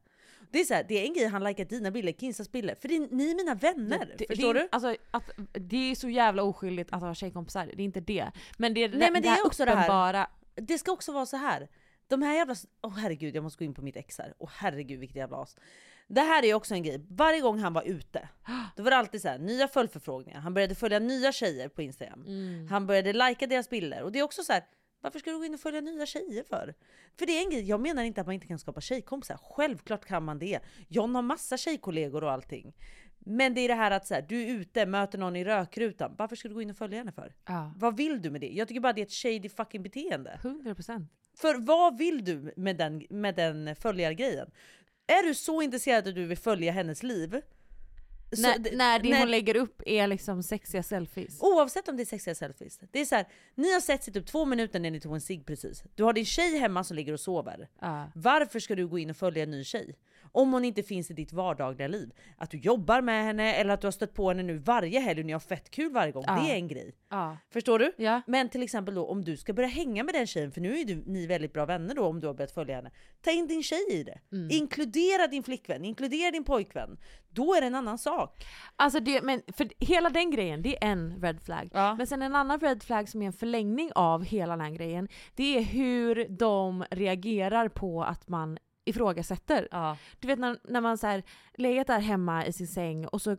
Det är, så här, det är en grej han likar dina bilder, Kinsas bilder, för det är, ni är mina vänner. Det- förstår det, du? Alltså, att, det är så jävla oskyldigt att ha tjejkompisar, det är inte det. Men det är Nej men det, här är också det här. uppenbara... Det ska också vara så här. De här jävla... Åh herregud, jag måste gå in på mitt ex här. Åh herregud vilket jävla as. Det här är också en grej. Varje gång han var ute, då var det alltid så här, nya följdförfrågningar. Han började följa nya tjejer på Instagram. Mm. Han började lajka deras bilder. Och det är också så här, varför ska du gå in och följa nya tjejer för? För det är en grej, jag menar inte att man inte kan skapa tjejkompisar. Självklart kan man det. John har massa tjejkollegor och allting. Men det är det här att så här, du är ute, möter någon i rökrutan. Varför ska du gå in och följa henne för? Ja. Vad vill du med det? Jag tycker bara det är ett shady fucking beteende. 100%. För vad vill du med den, med den följargrejen? Är du så intresserad att du vill följa hennes liv? När, det- när det när- hon lägger upp är liksom sexiga selfies. Oavsett om det är sexiga selfies. Det är så här, ni har sett typ två minuter när ni tog en cigg precis. Du har din tjej hemma som ligger och sover. Ja. Varför ska du gå in och följa en ny tjej? Om hon inte finns i ditt vardagliga liv. Att du jobbar med henne eller att du har stött på henne nu varje helg och ni har fett kul varje gång. Ja. Det är en grej. Ja. Förstår du? Ja. Men till exempel då om du ska börja hänga med den tjejen, för nu är du, ni väldigt bra vänner då om du har börjat följa henne. Ta in din tjej i det. Mm. Inkludera din flickvän, inkludera din pojkvän. Då är det en annan sak. Alltså det, men för hela den grejen, det är en red flag. Men sen en annan red flag som är en förlängning av hela den här grejen, det är hur de reagerar på att man ifrågasätter. Ja. Du vet när, när man så här, legat där hemma i sin säng och så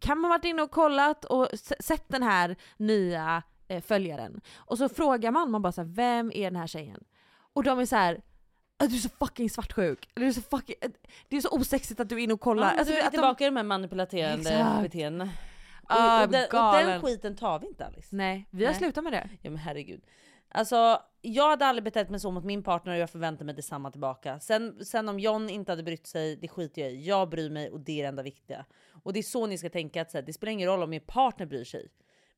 kan man varit inne och kollat och sett den här nya eh, följaren. Och så frågar man, man bara så här, vem är den här tjejen? Och de är så här. "Ah, Du är så fucking svartsjuk. Du är så fucking, eh, det är så osexigt att du är inne och kollar. Ja, Alltså, du är att de- tillbaka i de här manipulerande Exakt. beteendena. Ah, och, och, den, och den skiten tar vi inte Alice. Nej, vi har Nej. slutat med det. Ja men herregud. Alltså jag hade aldrig betett mig så mot min partner och jag förväntar mig detsamma tillbaka. Sen, sen om John inte hade brytt sig, det skiter jag i. Jag bryr mig och det är det enda viktiga. Och det är så ni ska tänka att så här, det spelar ingen roll om er partner bryr sig.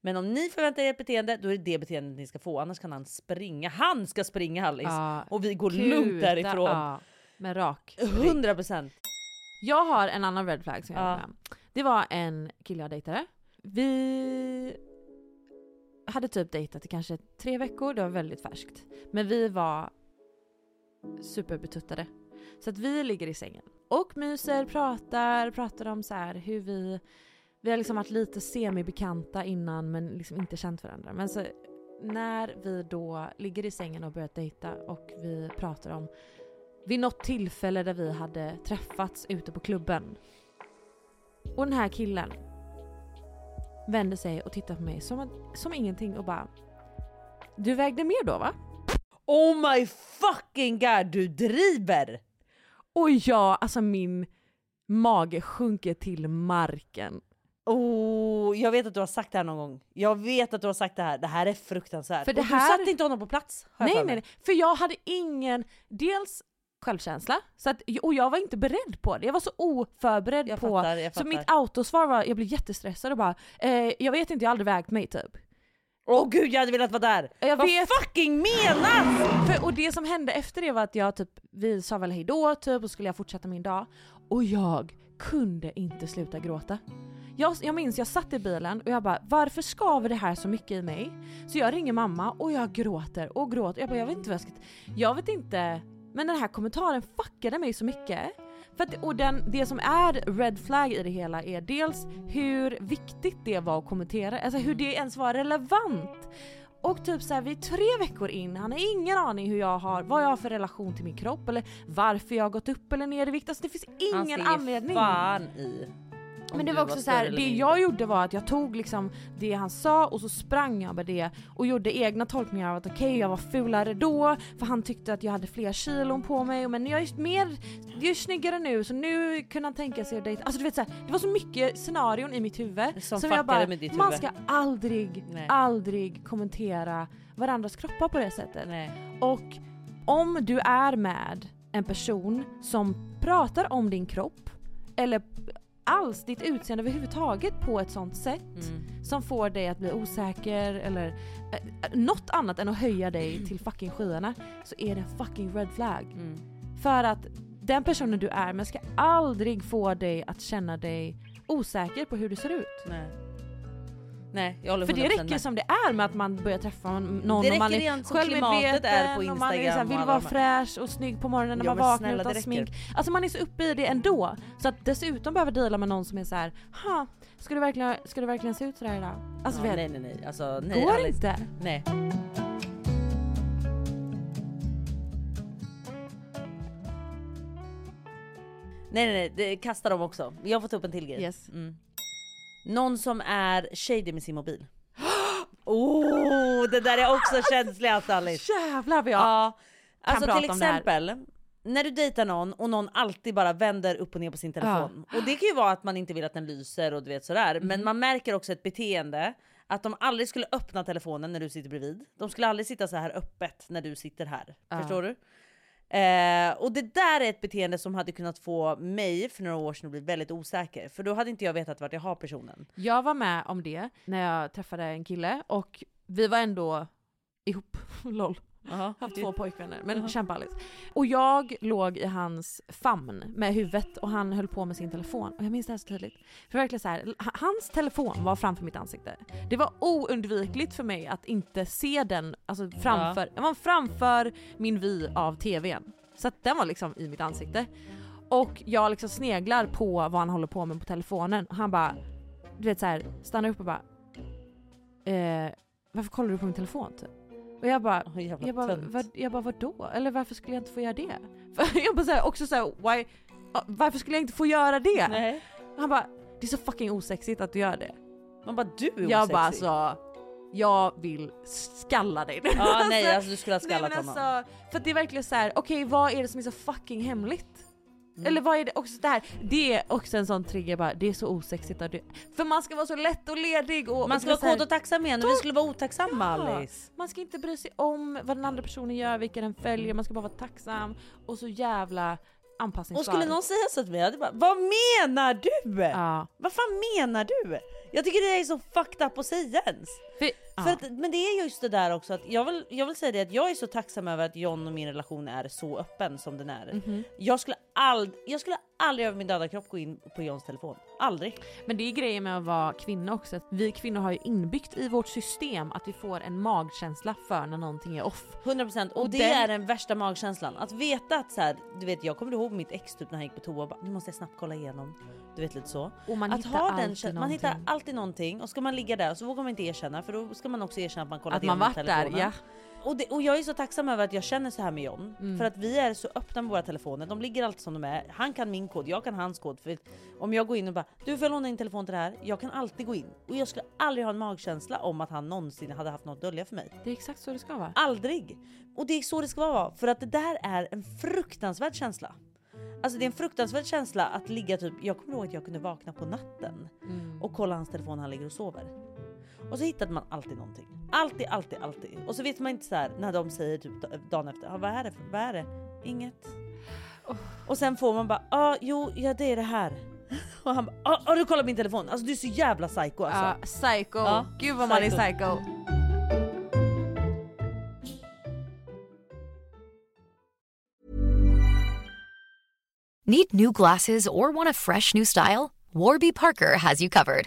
Men om ni förväntar er ett beteende, då är det det beteendet ni ska få. Annars kan han springa. Han ska springa Alice! Ja, och vi går Kuta, lugnt därifrån. Ja, med rak rygg. 100 procent. Jag har en annan red flag som jag Ja. med. Det var en kille jag dejtade. Vi hade typ dejtat i kanske tre veckor, det var väldigt färskt. Men vi var superbetuttade. Så att vi ligger i sängen och myser, pratar, pratar om så här hur vi... Vi har liksom varit lite semibekanta innan men liksom inte känt varandra. Men så när vi då ligger i sängen och börjat dejta och vi pratar om vid något tillfälle där vi hade träffats ute på klubben. Och den här killen vände sig och tittade på mig som, som ingenting och bara Du vägde mer då va? Oh my fucking god, du driver! Och ja, alltså min mage sjunker till marken. Oh, jag vet att du har sagt det här någon gång. Jag vet att du har sagt det här. Det här är fruktansvärt. För det och här- Du satte inte honom på plats. jag Nej, nej nej, för jag hade ingen, dels självkänsla, så att, och jag var inte beredd på det. Jag var så oförberedd Jag på... fattar, jag så fattar. mitt autosvar var, jag blev jättestressad och bara eh, “jag vet inte, jag har aldrig vägt mig” typ. Åh gud jag hade velat vara där! Jag Vad vet. fucking menas? För, och det som hände efter det var att jag typ, vi sa väl hejdå typ och skulle jag fortsätta min dag. Och jag kunde inte sluta gråta. Jag, jag minns jag satt i bilen och jag bara varför skaver det här så mycket i mig? Så jag ringer mamma och jag gråter och gråter. Jag bara jag vet inte vad jag ska... Jag vet inte. Men den här kommentaren fuckade mig så mycket. För att, och den, det som är red flag i det hela är dels hur viktigt det var att kommentera, alltså hur det ens var relevant. Och typ såhär, vi är tre veckor in, han har ingen aning hur jag har, vad jag har för relation till min kropp eller varför jag har gått upp eller ner i vikt. Alltså det finns Han ingen ska ge anledning. fan i. Men det var också så här, det jag gjorde var att jag tog liksom det han sa och så sprang jag med det och gjorde egna tolkningar av att okej jag var fulare då för han tyckte att jag hade fler kilon på mig men jag är mer, jag är snyggare nu så nu kunde han tänka sig att dejta. Alltså du vet så här, det var så mycket scenarion i mitt huvud Som jag fuckade bara, man ska aldrig, Nej. aldrig kommentera varandras kroppar på det sättet. Nej. Och om du är med en person som pratar om din kropp eller alls ditt utseende överhuvudtaget på ett sånt sätt Mm. som får dig att bli osäker eller eh, något annat än att höja dig till fucking skyarna så är det en fucking red flag. Mm. För att den personen du är med ska aldrig få dig att känna dig osäker på hur du ser ut. Nej. Nej jag håller För det 100% räcker med. som det är med att man börjar träffa någon Det och man är på självmedveten och man är så här, vill vara fräsch och snygg på morgonen när Ja, man vaknar snälla, utan smink. Alltså man är så uppe i det ändå. Så att dessutom behöva dela med någon som är så här, ha, ska du verkligen, ska du verkligen se ut sådär idag? Alltså ja, vet, nej nej nej. Alltså, nej går Alice. inte. Nej. Nej nej nej, kasta dem också. Jag har fått upp en till grej. Yes. Mm. Någon som är shady med sin mobil. Oh, det där är också känsligt <gasps> Alice. Jävlar vad jag Ja, alltså prata till om det här. exempel när du dejtar någon och någon alltid bara vänder upp och ner på sin telefon. Och det kan ju vara att man inte vill att den lyser och du vet sådär. Mm. Men man märker också ett beteende att de aldrig skulle öppna telefonen när du sitter bredvid. De skulle aldrig sitta så här öppet när du sitter här. Förstår du? Eh, och det där är ett beteende som hade kunnat få mig för några år sedan att bli väldigt osäker. För då hade inte jag vetat vart jag har personen. Jag var med om det när jag träffade en kille och vi var ändå ihop, <laughs> LOL. Aha. <laughs> Haft två pojkvänner, men Jaha. kämpa-Alice. Och jag låg i hans famn med huvudet och han höll på med sin telefon. Och jag minns det här så tydligt. För verkligen så här, hans telefon var framför mitt ansikte. Det var oundvikligt för mig att inte se den alltså framför, den var framför min vy av tvn. Så att den var liksom i mitt ansikte. Och jag liksom sneglar på vad han håller på med på telefonen och han bara, du vet så här, stannar upp och bara eh, varför kollar du på min telefon typ? Och jag bara, jävla jag bara, vad, jag bara vadå? Eller varför skulle jag inte få göra det? <laughs> Jag bara såhär, också såhär, why, varför skulle jag inte få göra det? Nej. Han bara, det är så fucking osexigt att du gör det. Man bara du är Jag bara alltså, jag vill skalla dig. Ja nej <laughs> alltså du skulle ha Nej, skallat men honom. alltså, för det är verkligen så här: okej vad är det som är så fucking hemligt? Mm. Eller vad är det också det här, det är också en sån trigger bara, det är så osexigt att du, för man ska vara så lätt och ledig och Man ska vara kåt och tacksam igen och vi skulle vara otacksamma Alice. man ska inte bry sig om vad den andra personen gör, vilka den följer, man ska bara vara tacksam och så jävla anpassningsbar. Och skulle någon säga så till mig, jag hade bara Vad menar du? Ja. Vad fan menar du? Jag tycker det är så fucked up att säga ens. För, För att, men det är just det där också att jag vill, jag vill säga det att jag är så tacksam över att John och min relation är så öppen som den är. Mhm. Jag, skulle ald, jag skulle aldrig över min döda kropp gå in på Johns telefon. Aldrig. Men det är grejen med att vara kvinna också, att vi kvinnor har ju inbyggt i vårt system att vi får en magkänsla för när någonting är off. 100% och, Och det den- är den värsta magkänslan. Att veta att så här, du vet jag kommer ihåg mitt ex typ när han gick på toa och bara nu måste jag snabbt kolla igenom. Du vet lite så. Och man att hittar ha den, alltid man någonting. hittar alltid någonting och ska man ligga där så vågar man inte erkänna för då ska man också erkänna att man kollat Att man varit där, telefonen. ja. Och, det, och jag är så tacksam över att jag känner så här med John. Mm. För att vi är så öppna med våra telefoner. De ligger alltid som de är. Han kan min kod, jag kan hans kod. För om jag går in och bara du får jag låna din telefon till det här. Jag kan alltid gå in. Och jag skulle aldrig ha en magkänsla om att han någonsin hade haft något att dölja för mig. Det är exakt så det ska vara. Aldrig! Och det är så det ska vara. För att det där är en fruktansvärd känsla. Alltså det är en fruktansvärd känsla att ligga typ, jag kommer ihåg att jag kunde vakna på natten Mm. och kolla hans telefon när han ligger och sover. Och så hittade man alltid någonting. Alltid, alltid, alltid. Och så vet man inte så här, när de säger typ dagen efter, ah, vad är det? För, vad är det? Inget. Oh. Och sen får man bara, ah, jo, ja det är det här. Och han bara, ah, har du kollat min telefon? Alltså du är så jävla psycho alltså. Ja, psycho. Ja. Gud vad man är psycho. Need new glasses or want a fresh new style? Warby Parker has you covered.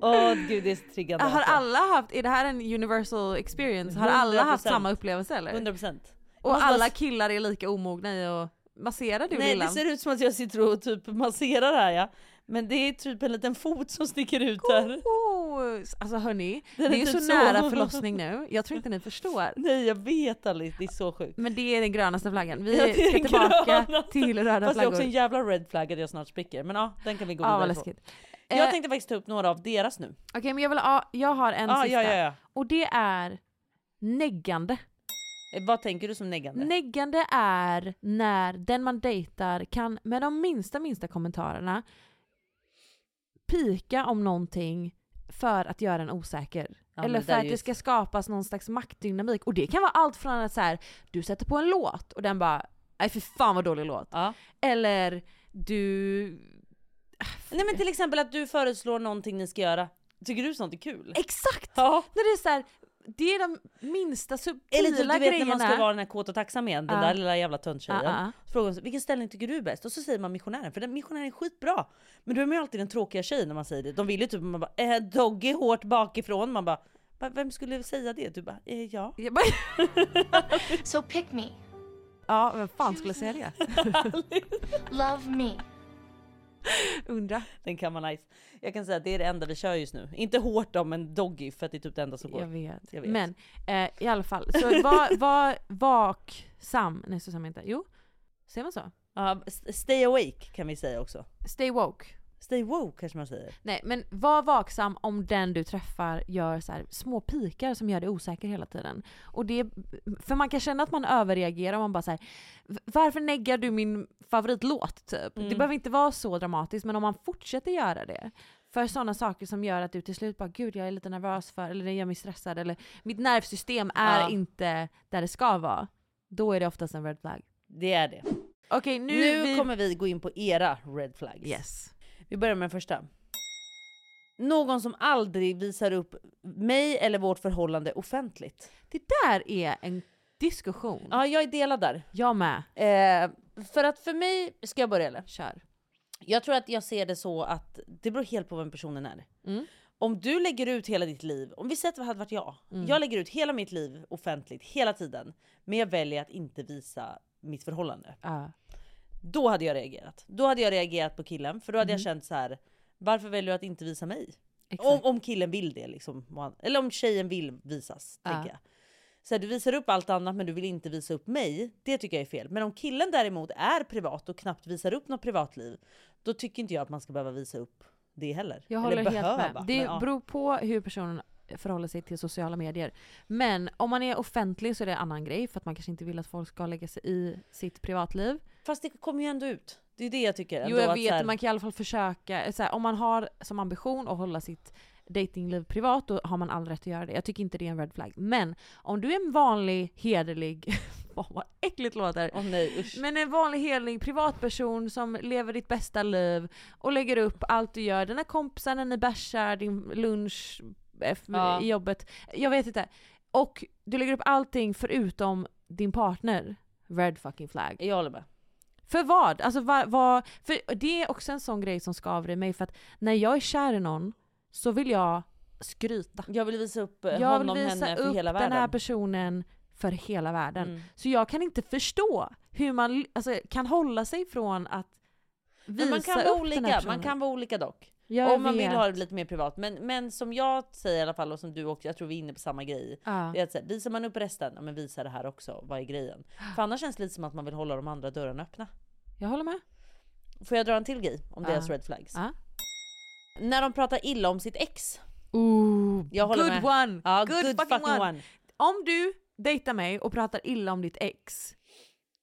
Åh gud det är så triggande. Har alltså. alla haft, är det här en universal experience? Har alla haft 100%. samma upplevelse eller? 100%. Och måste alla killar är lika omogna i att massera du Nej lillan? det ser ut som att jag sitter och typ masserar här ja. Men det är typ en liten fot som sticker ut här. Oh, alltså hörni, det är är typ så så. nära förlossning nu. Jag tror inte ni förstår. <laughs> Nej jag vet Alice, det är så sjukt. Men det är den grönaste flaggan. Vi Ja, det ska tillbaka grönaste. till röda Fast det är också flaggor. en jävla red flag att jag snart spricker. Men ja, den kan vi gå Ja, vidare på. Jag Eh, tänkte faktiskt ta upp några av deras nu. Okej men jag vill ha, jag har en Ah, sista. ja, ja, ja. Och det är neggande. Eh, Vad tänker du som neggande? Neggande är när den man dejtar kan med de minsta minsta kommentarerna pika om någonting för att göra en osäker. Ja, Eller för att ju- det ska skapas någon slags maktdynamik. Och det kan vara allt från att så här, du sätter på en låt och den bara nej för fan vad dålig låt. Eller du... Nej men till exempel att du föreslår någonting ni ska göra. Tycker du sånt är kul? Exakt! Ja. När det är så här, det är de minsta subtila Eller typ, du vet grejerna. när man ska vara den här kåt och tacksam igen, den Ja. där lilla jävla tönttjejen. Ja, ja. Så frågar hon vilken ställning tycker du är bäst? Och så säger man missionären, för den missionären är skitbra. Men då är man ju alltid den tråkiga tjejen när man säger det. De vill ju typ, man bara, eh, Doggy hårt bakifrån. Man bara, "Va, vem skulle säga det? Du bara, eh, ja. <laughs> So pick me. Ja, vem fan skulle säga det? <laughs> Love me. <laughs> Undra. Den kan man nice. Jag kan säga att det är det enda vi kör just nu. Inte hårt då, men Doggy för att det är typ det enda som går. Jag vet. Jag vet. Men eh, i alla fall, så var, var vaksam. Nej så säger man inte. Jo, säger man så? S- stay awake kan vi säga också. Stay woke. Stay woke kanske man säger. Nej men var vaksam om den du träffar gör så här små pikar som gör dig osäker hela tiden. Och det, för man kan känna att man överreagerar och man bara säger varför neggar du min favoritlåt typ? Mm. Det behöver inte vara så dramatiskt men om man fortsätter göra det för sådana saker som gör att du till slut bara gud jag är lite nervös för eller det gör mig stressad eller mitt nervsystem är Ja. inte där det ska vara. Då är det oftast en red flag. Det är det. Okej nu, Nu, vi... kommer vi gå in på era red flags. Yes. Vi börjar med den första. Någon som aldrig visar upp mig eller vårt förhållande offentligt. Det där är en diskussion. Ja, jag är delad där. Jag med. Eh, för att för mig, ska jag börja eller? Kör. Jag tror att jag ser det så att det beror helt på vem personen är. Mm. Om du lägger ut hela ditt liv, om vi säger att det hade varit jag. Mm. Jag lägger ut hela mitt liv offentligt hela tiden. Men jag väljer att inte visa mitt förhållande. Ja. Då hade jag reagerat. Då hade jag reagerat på killen för då hade jag Mhm. känt så här. Varför väljer du att inte visa mig? Om, om killen vill det liksom. Eller om tjejen vill visas. Ja. Tänker jag. Så här, du visar upp allt annat men du vill inte visa upp mig. Det tycker jag är fel. Men om killen däremot är privat och knappt visar upp något privatliv. Då tycker inte jag att man ska behöva visa upp det heller. Jag håller Eller helt behöva, med. Det men beror på hur personen förhåller sig till sociala medier. Men om man är offentlig så är det en annan grej för att man kanske inte vill att folk ska lägga sig i sitt privatliv. Fast det kommer ju ändå ut. Det är det jag tycker. Jo ändå, jag att vet, här- man kan i alla fall försöka. Så här, om man har som ambition att hålla sitt datingliv privat då har man all rätt att göra det. Jag tycker inte det är en red flag. Men om du är en vanlig, hederlig, <laughs> Åh, vad äckligt låter. Åh nej usch. Men en vanlig hederlig privatperson som lever ditt bästa liv och lägger upp allt du gör, dina kompisar när ni bärsar, din lunch Ja. i jobbet. Jag vet inte. Och du lägger upp allting förutom din partner. Red fucking flag. Jag håller med. För vad? Alltså vad, vad, för det är också en sån grej som skaver i mig för att när jag är kär i någon så vill jag skryta. Jag vill visa upp eh, Jag vill honom, visa henne för hela den här världen. personen för hela världen. Mm. Så jag kan inte förstå hur man alltså, kan hålla sig från att visa Men man kan vara upp den här personen. man kan vara olika dock. Jag Om man vill vet. ha det lite mer privat. Men, men som jag säger i alla fall och som du också, jag tror vi är inne på samma grej. Det är att så här, visar man upp resten, ja, men visa det här också. Vad är grejen? För annars känns det lite som att man vill hålla de andra dörrarna öppna. Jag håller med. Får jag dra en till grej om Ja. deras red flags? Ja. När de pratar illa om sitt ex. Ooh, Jag håller good med. one! Ja, good, good fucking, fucking one. one. Om du dejtar mig och pratar illa om ditt ex,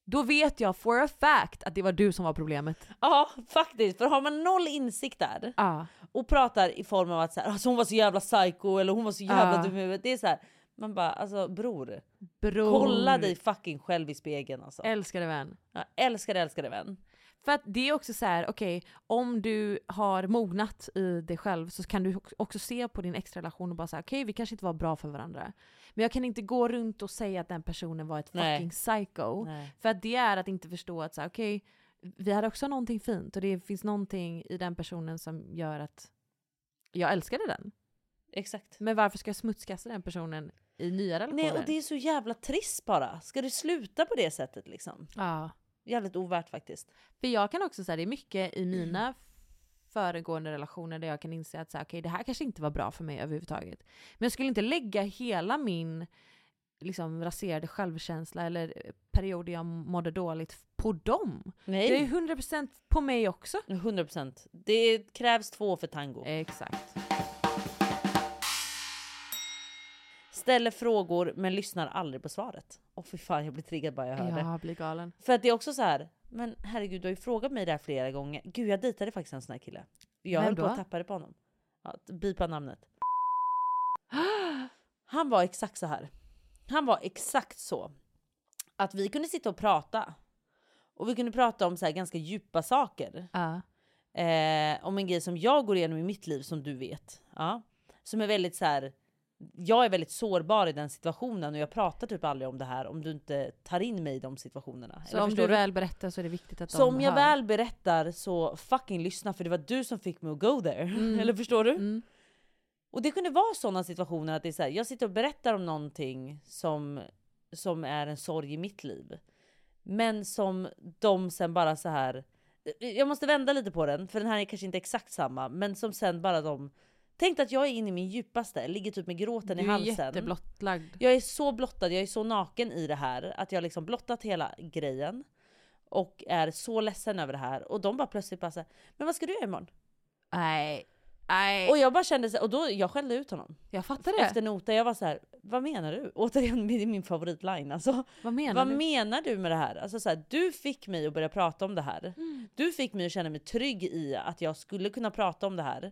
då vet jag for a fact att det var du som var problemet. Ja faktiskt, för har man noll insikt där Ja. och pratar i form av att så här, alltså, hon var så jävla psycho eller hon var så jävla Ja. dum huvudet. Det är så här, man bara alltså bror, Bror. kolla dig fucking själv i spegeln alltså. Älskade vän. Ja, älskar älskade vän. För att det är också så här, okej, om du har mognat i dig själv så kan du också se på din exrelation och bara säga okej vi kanske inte var bra för varandra. Men jag kan inte gå runt och säga att den personen var ett Nej. fucking psycho. Nej. För att det är att inte förstå att så här, okej, vi hade också någonting fint och det finns någonting i den personen som gör att jag älskade den. Exakt. Men varför ska jag smutskasta den personen i nya relationer? Nej och det är så jävla trist bara. Ska det sluta på det sättet liksom? Ja. Jävligt ovärt faktiskt. För jag kan också säga det är mycket i mina föregående relationer där jag kan inse att så här, okej, det här kanske inte var bra för mig överhuvudtaget. Men jag skulle inte lägga hela min liksom, raserade självkänsla eller period där jag mådde dåligt på dem. Nej. Det är 100% på mig också. 100%. Det krävs två för tango. Exakt. Ställer frågor men lyssnar aldrig på svaret. Åh fy fan jag blir triggad bara jag hör det. Jag blir galen. För att det är också så här. men herregud du har ju frågat mig det här flera gånger. Gud jag dejtade faktiskt en sån här kille. Jag Vem höll på då? att tappa det på honom. Ja, bipa namnet. <gasps> Han var exakt så här. Han var exakt så. Att vi kunde sitta och prata. Och vi kunde prata om så här ganska djupa saker. Ja. Eh, om en grej som jag går igenom i mitt liv som du vet. Ja. Som är väldigt så här. Jag är väldigt sårbar i den situationen och jag pratar typ aldrig om det här om du inte tar in mig i de situationerna. Så Eller om du väl berättar så är det viktigt att så de om jag hör. väl berättar så fucking lyssna för det var du som fick mig att go there. Mm. <laughs> Eller förstår du? Mm. Och det kunde vara sådana situationer att det är så här, jag sitter och berättar om någonting som, som är en sorg i mitt liv. Men som de sen bara så här. Jag måste vända lite på den för den här är kanske inte exakt samma. Men som sen bara de. Tänk att jag är inne i min djupaste, ligger typ med gråten Du i är halsen. jätteblottlagd. Jag är så blottad, jag är så naken i det här. Att jag liksom blottat hela grejen. Och är så ledsen över det här. Och de bara plötsligt bara såhär, men vad ska du göra imorgon? Nej. Nej. Och jag bara kände så, och då jag skällde ut honom. Jag fattar det. Efter noter, jag var så här, vad menar du? Återigen, det är min favoritline alltså. Vad menar vad du? menar du med det här? Alltså så här, du fick mig att börja prata om det här. Mm. Du fick mig att känna mig trygg i att jag skulle kunna prata om det här.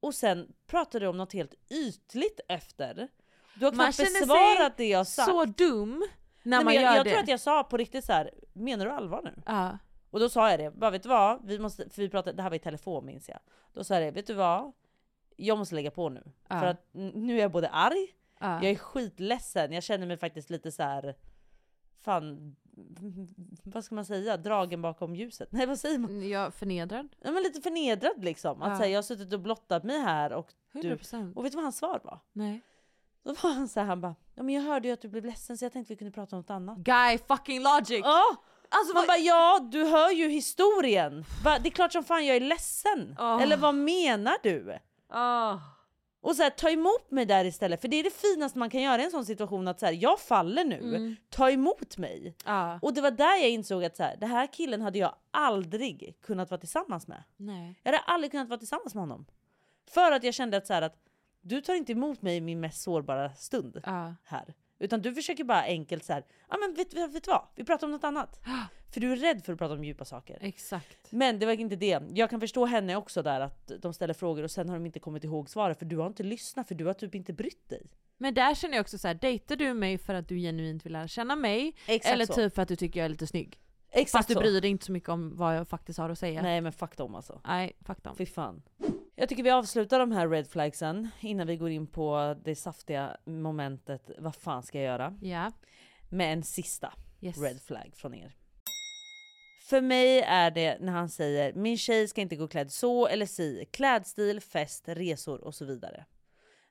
Och sen pratade du om något helt ytligt efter. Du har Man knappt besvarat det jag sagt. så dum när Nej, man jag, gör jag det. tror att jag sa på riktigt så här, menar du allvar nu? Ja. Och då sa jag det, bara vet du vad? Vi måste, för vi pratade, det här var i telefon minns jag. Då sa jag det, vet du vad? Jag måste lägga på nu. Ja. För att nu är jag både arg, Ja. jag är skitledsen, jag känner mig faktiskt lite så här. Fan, vad ska man säga? Dragen bakom ljuset? <laughs> Nej vad säger man? Jag förnedrad. Ja, men lite förnedrad liksom. Att Ja. säga, jag har suttit och blottat mig här och du... 100%. Och vet du vad hans svar var? Nej. Då var han så här, han bara, ja men jag hörde ju att du blev ledsen så jag tänkte vi kunde prata om något annat. Guy fucking logic! Ja! Alltså man bara ja, du hör ju historien. Det är klart som fan jag är ledsen. Oh. Eller vad menar du? Och så här, ta emot mig där istället, för det är det finaste man kan göra i en sån situation att så här, jag faller nu, Mm. ta emot mig. Ja. Och det var där jag insåg att så här, det här killen hade jag aldrig kunnat vara tillsammans med. Nej. Jag hade aldrig kunnat vara tillsammans med honom. För att jag kände att, så att du tar inte emot mig i min mest sårbara stund Ja. här. Utan du försöker bara enkelt så här, ja men vet, vet, vet du vad? Vi pratar om något annat. <gasps> För du är rädd för att prata om djupa saker. Exakt. Men det var inte det. Jag kan förstå henne också där att de ställer frågor och sen har de inte kommit ihåg svaret för du har inte lyssnat för du har typ inte brytt dig. Men där känner jag också så här, dejtar du mig för att du genuint vill lära känna mig? Exakt eller så. typ för att du tycker jag är lite snygg? Exakt Fast du så. bryr dig inte så mycket om vad jag faktiskt har att säga. Nej men fuck dem alltså. Nej, fuck dem. Fy fan. Jag tycker vi avslutar de här red flagsen innan vi går in på det saftiga momentet vad fan ska jag göra? Ja. Med en sista Yes. red flag från er. För mig är det när han säger min tjej ska inte gå klädd så eller si, klädstil, fest, resor och så vidare.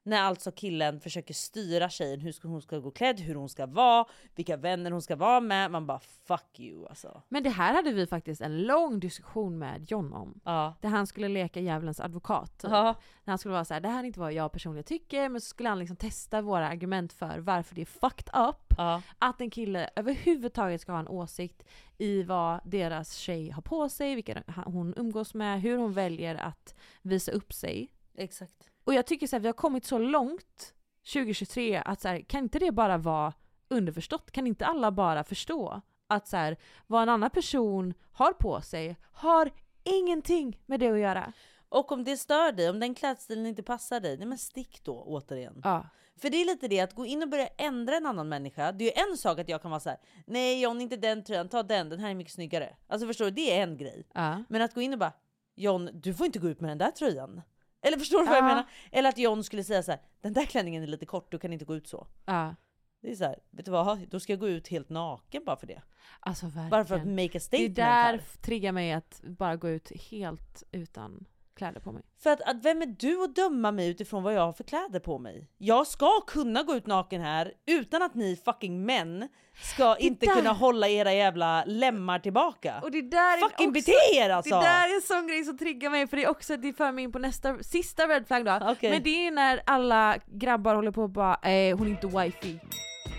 När alltså killen försöker styra tjejen hur hon ska gå klädd, hur hon ska vara, vilka vänner hon ska vara med. Man bara fuck you alltså. Men det här hade vi faktiskt en lång diskussion med John om. Ja. Där han skulle leka djävulens advokat. Typ. Ja. När han skulle vara så här: det här är inte vad jag personligen tycker, men så skulle han liksom testa våra argument för varför det är fucked up Ja. att en kille överhuvudtaget ska ha en åsikt i vad deras tjej har på sig, vilka hon umgås med, hur hon väljer att visa upp sig. Exakt. Och jag tycker så här, vi har kommit så långt 2023 att så här, kan inte det bara vara underförstått? Kan inte alla bara förstå att så här, vad en annan person har på sig har ingenting med det att göra? Och om det stör dig, om den klädstilen inte passar dig, nej men stick då återigen. Ja. För det är lite det att gå in och börja ändra en annan människa. Det är ju en sak att jag kan vara så här: nej John inte den tröjan, ta den, den här är mycket snyggare. Alltså förstår du, det är en grej. Ja. Men att gå in och bara John, du får inte gå ut med den där tröjan. Eller förstår du vad jag Ja. menar? Eller att John skulle säga så här: den där klänningen är lite kort, du kan inte gå ut så. Ja. Det är så här, vet du vad? Då ska jag gå ut helt naken bara för det. Alltså verkligen. Bara för att make a det statement där här. triggar mig att bara gå ut helt utan kläder på mig. För att, att vem är du att döma mig utifrån vad jag har för kläder på mig? Jag ska kunna gå ut naken här utan att ni fucking män ska inte där- kunna hålla era jävla lemmar tillbaka. Och det där är fucking också, bete er alltså! Det där är en sån grej som triggar mig för det är också, det för mig in på nästa, sista red flag då. Okej. Men det är när alla grabbar håller på och bara eh, hon är inte wifi.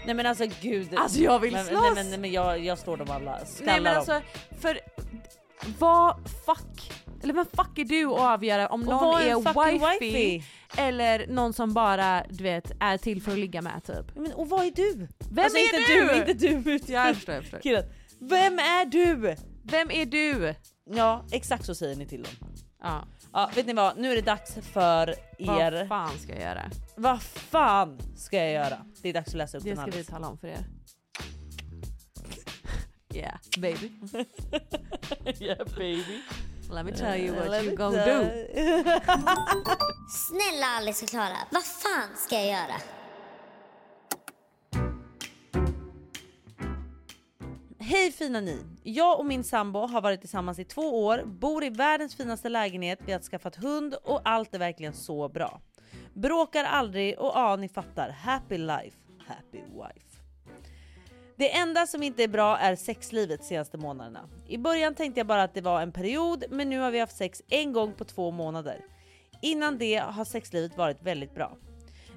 Nej men alltså gud. Alltså, jag vill men, slåss! Nej men, nej, men jag, jag står dem alla, skallar Nej men dem. alltså, för vad fuck, eller vem fuck är du att avgöra om Och någon är wifi, wifey? eller någon som bara du vet är till för att ligga med typ. Men, och vad är du? Vem alltså, är inte du? Inte du, inte Ja, jag <laughs> förstår, jag förstår. Killen. Vem är du? Vem är du? Ja exakt så säger ni till dem. Ja. Ja vet ni vad, nu är det dags för er. Vad fan ska jag göra? Vad fan ska jag göra? Det är dags att läsa upp Det den ska här vi listan. tala om för er. <laughs> Yeah baby. <laughs> yeah baby. Let me tell you what Let you me gonna do. Snälla Alice och Klara, vad fan ska jag göra? Hej fina ni! Jag och min sambo har varit tillsammans i två år, bor i världens finaste lägenhet, vi har skaffat hund och allt är verkligen så bra. Bråkar aldrig och ja, ni fattar. Happy life, happy wife. Det enda som inte är bra är sexlivet senaste månaderna. I början tänkte jag bara att det var en period, men nu har vi haft sex en gång på två månader. Innan det har sexlivet varit väldigt bra.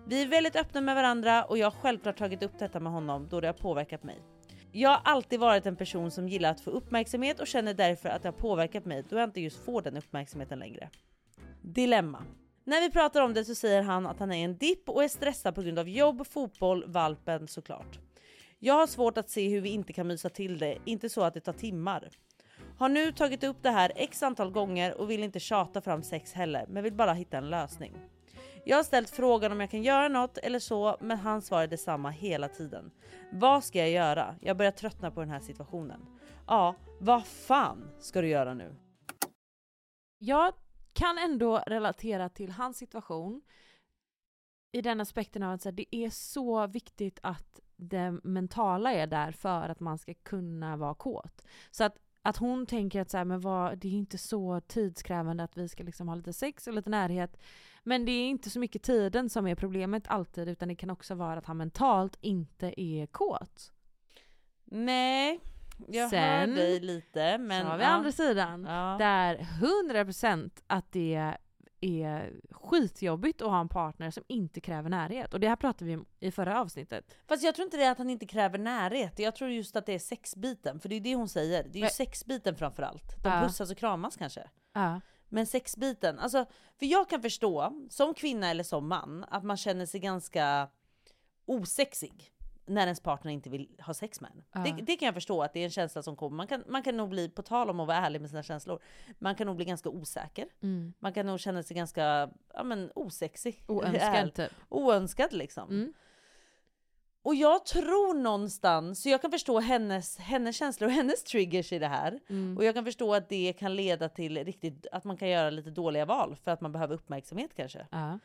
Vi är väldigt öppna med varandra och jag har självklart tagit upp detta med honom då det har påverkat mig. Jag har alltid varit en person som gillar att få uppmärksamhet och känner därför att det har påverkat mig då jag inte just får den uppmärksamheten längre. Dilemma. När vi pratar om det så säger han att han är i en dipp och är stressad på grund av jobb, fotboll, valpen såklart. Jag har svårt att se hur vi inte kan mysa till det, inte så att det tar timmar. Har nu tagit upp det här x antal gånger och vill inte tjata fram sex heller, men vill bara hitta en lösning. Jag har ställt frågan om jag kan göra något eller så, men han svarar detsamma hela tiden. Vad ska jag göra? Jag börjar tröttna på den här situationen. Ja, vad fan ska du göra nu? Jag kan ändå relatera till hans situation i den aspekten av att det är så viktigt att det mentala är där för att man ska kunna vara kåt. Så att, att hon tänker att så här, men vad, det är inte så tidskrävande att vi ska liksom ha lite sex och lite närhet. Men det är inte så mycket tiden som är problemet alltid utan det kan också vara att han mentalt inte är kåt. Nej, jag Sen hör dig lite men... så har vi ja. andra sidan Ja. där 100% att det är skitjobbigt att ha en partner som inte kräver närhet. Och det här pratade vi om i förra avsnittet. Fast jag tror inte det är att han inte kräver närhet. Jag tror just att det är sexbiten. För det är det hon säger. Det är ju Men- sexbiten framförallt. De Ja. pussas och kramas kanske. Ja. Men sexbiten, alltså för jag kan förstå som kvinna eller som man att man känner sig ganska osexig när ens partner inte vill ha sex med en. Ja. Det, det kan jag förstå att det är en känsla som kommer. Man kan, man kan nog bli, på tal om att vara ärlig med sina känslor, man kan nog bli ganska osäker. Mm. Man kan nog känna sig ganska ja, men, osexig. <laughs> Oönskad, Är- typ. Oönskad liksom. Mm. Och jag tror någonstans, så jag kan förstå hennes, hennes känslor och <laughs> hennes triggers i det här. Mm. Och jag kan förstå att det kan leda till riktigt, att man kan göra lite dåliga val för att man behöver uppmärksamhet kanske. Ja.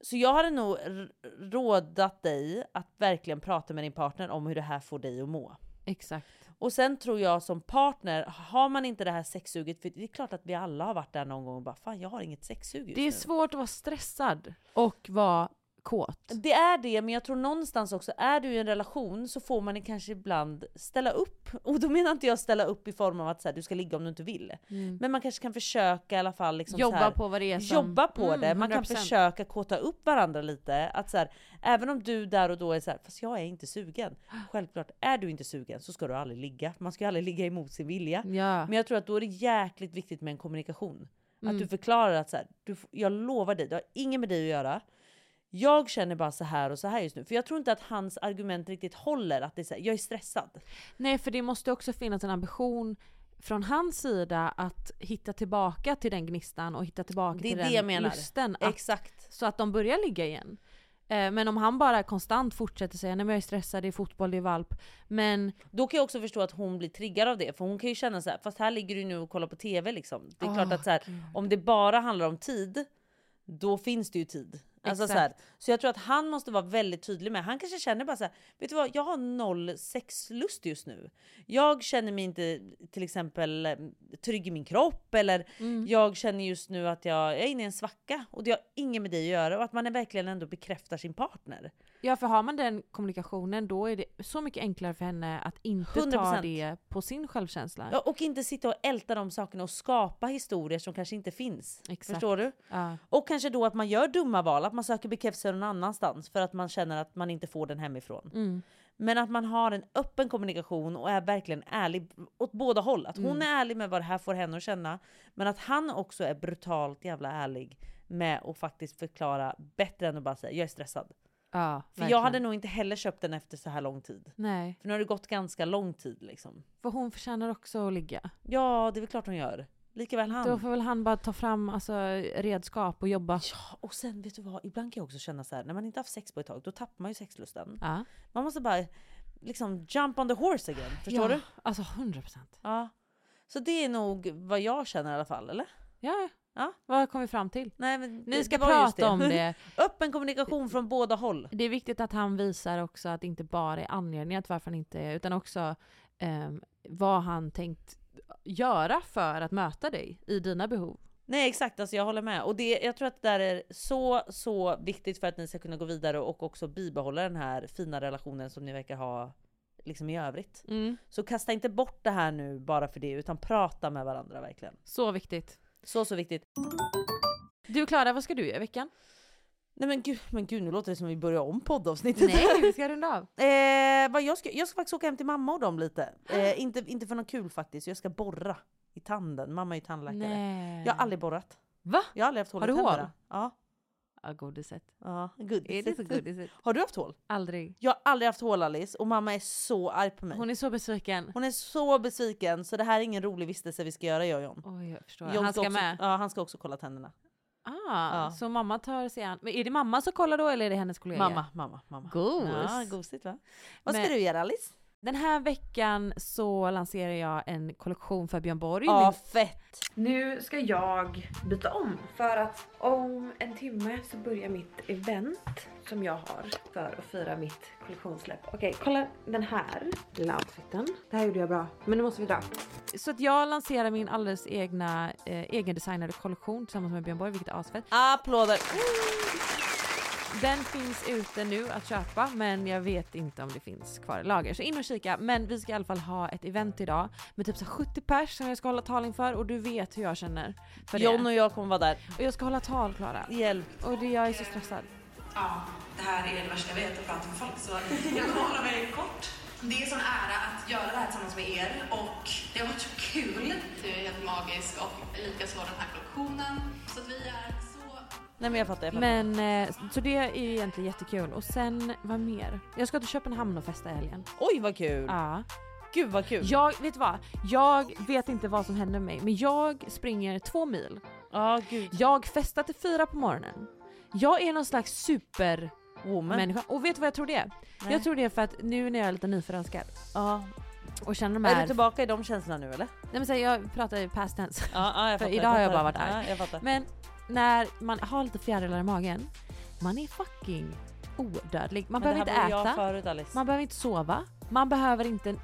Så jag hade nog rådat dig att verkligen prata med din partner om hur det här får dig att må. Exakt. Och sen tror jag som partner, har man inte det här sexsuget, för det är klart att vi alla har varit där någon gång och bara fan jag har inget sexsug just Det är nu. svårt att vara stressad och vara kåt. Det är det, men jag tror någonstans också, är du i en relation så får man kanske ibland ställa upp. Och då menar inte jag ställa upp i form av att så här, du ska ligga om du inte vill. Mm. Men man kanske kan försöka i alla fall liksom Jobba här, på vad det är som- Jobba på Mm, det, man kan 100%. försöka kåta upp varandra lite. Att så här, även om du där och då är så här, fast jag är inte sugen. <gasps> Självklart, är du inte sugen så ska du aldrig ligga. Man ska ju aldrig ligga emot sin vilja. Ja. Men jag tror att då är det jäkligt viktigt med en kommunikation. Mm. Att du förklarar att så här, du, jag lovar dig, det har inget med dig att göra. Jag känner bara så här och så här just nu. För jag tror inte att hans argument riktigt håller. Att det är så här, jag är stressad. Nej för det måste också finnas en ambition från hans sida att hitta tillbaka till den gnistan och hitta tillbaka till det den menar. lusten. Att, Exakt. Så att de börjar ligga igen. Eh, Men om han bara konstant fortsätter säga nej men jag är stressad, det är fotboll, det är valp. Men Då kan jag också förstå att hon blir triggad av det. För hon kan ju känna så här, fast här ligger du nu och kollar på TV liksom. Det är Åh, klart att så här, om det bara handlar om tid, då finns det ju tid. Alltså så, här, så jag tror att han måste vara väldigt tydlig med, han kanske känner bara så här, vet du vad, jag har noll sexlust just nu. Jag känner mig inte till exempel eh, trygg i min kropp eller Mm. jag känner just nu att jag är inne i en svacka och det har inget med det att göra och att man är verkligen ändå bekräftar sin partner. Ja för har man den kommunikationen då är det så mycket enklare för henne att inte ta 100%. det på sin självkänsla. Ja, och inte sitta och älta de sakerna och skapa historier som kanske inte finns. Exakt. Förstår du? Ja. Och kanske då att man gör dumma val, att man söker bekräftelse någon annanstans för att man känner att man inte får den hemifrån. Mm. Men att man har en öppen kommunikation och är verkligen ärlig åt båda håll. Att hon Mm. är ärlig med vad det här får henne att känna, men att han också är brutalt jävla ärlig med att faktiskt förklara bättre än att bara säga jag är stressad. Ja, För jag verkligen. hade nog inte heller köpt den efter så här lång tid. Nej, För nu har det gått ganska lång tid liksom. för hon förtjänar också att ligga. Ja, det är väl klart hon gör. Likaväl han. Då får väl han bara ta fram alltså, redskap och jobba. Ja, och sen vet du vad, ibland kan jag också känna så här, när man inte haft sex på ett tag, då tappar man ju sexlusten. Ja. Man måste bara liksom jump on the horse again, förstår ja, du? Alltså 100 procent. Ja. Så det är nog vad jag känner i alla fall, eller? Ja. Ja. Vad kom vi fram till? Nej, men Ni det- ska det prata om det. <laughs> Öppen kommunikation från båda håll. Det är viktigt att han visar också att det inte bara är anledningen till varför han inte är, utan också ehm, vad han tänkt göra för att möta dig i dina behov. Nej exakt, alltså jag håller med. Och det, jag tror att det där är så, så viktigt för att ni ska kunna gå vidare och också bibehålla den här fina relationen som ni verkar ha liksom i övrigt. Mm. Så kasta inte bort det här nu bara för det, utan prata med varandra verkligen. Så viktigt. Så, så viktigt. Du Klara, vad ska du göra i veckan? Nej men gud, men gud nu låter det som vi börjar om poddavsnittet. Nej, <laughs> vi ska runda av. Eh, vad jag, ska, jag ska faktiskt åka hem till mamma och dem lite. <gasps> Eh, inte, inte för något kul faktiskt, jag ska borra i tanden. Mamma är ju tandläkare. Nej. Jag har aldrig borrat. Va? Jag har aldrig haft hål Har i du hål? tänderna. Ja. Ja, godiset. Ja, godiset. Är det så godiset? <laughs> Har du haft hål? Aldrig. Jag har aldrig haft hål Alice och mamma är så arg på mig. Hon är så besviken. Hon är så besviken så det här är ingen rolig vistelse vi ska göra jag och John. Oj, jag förstår. John Han ska också, med? Ja, han ska också kolla tänderna. Ah, Ja. så mamma tar sig an. Men är det mamma som kollar då eller är det hennes kollega? Mamma, mamma, mamma. Gos. Ja, gosigt va? Vad ska Men- du göra Alice? Den här veckan så lanserar jag en kollektion för Björn Borg. Ja, fett! Nu ska jag byta om för att om en timme så börjar mitt event som jag har för att fira mitt kollektionssläpp. Okej, kolla den här lilla outfiten. Det här gjorde jag bra, men nu måste vi dra. Så att jag lanserar min alldeles egna eh, egendesignade kollektion tillsammans med Björn Borg, vilket är asfett. Applåder! Den finns ute nu att köpa men jag vet inte om det finns kvar i lager. Så in och kika. Men vi ska i alla fall ha ett event idag med typ så här 70 pers som jag ska hålla tal inför och du vet hur jag känner för John och jag kommer vara där. Och jag ska hålla tal Klara. Hjälp. Och det, jag är så stressad. Ja, det här är det värsta jag vet, att prata med folk. Så jag kommer hålla mig kort. Det är en sån ära att göra det här tillsammans med er och det har varit så kul. Du är helt magisk och likaså den här kollektionen. Så att vi är. Nej men jag fattar, jag fattar. Men eh, så det är ju egentligen jättekul. Och sen vad mer? Jag ska till Köpenhamn och festa i helgen. Oj vad kul! Ja. Gud vad kul! Jag, vet du vad? Jag vet inte vad som händer med mig men jag springer två mil. Ja gud. Jag festar till fyra på morgonen. Jag är någon slags super Woman. människa. Och vet du vad jag tror det är? Nej. Jag tror det är för att nu när jag är lite nyförälskad Ja. och känner de Är här... du tillbaka i de känslorna nu eller? Nej men så här, jag pratar i past tense. Ja, ja jag För fattar. idag har jag bara varit arg. Ja. Men när man har lite fjärilar i magen, man är fucking odödlig. Man Men behöver inte äta, förut man behöver inte sova, Man behöver inte,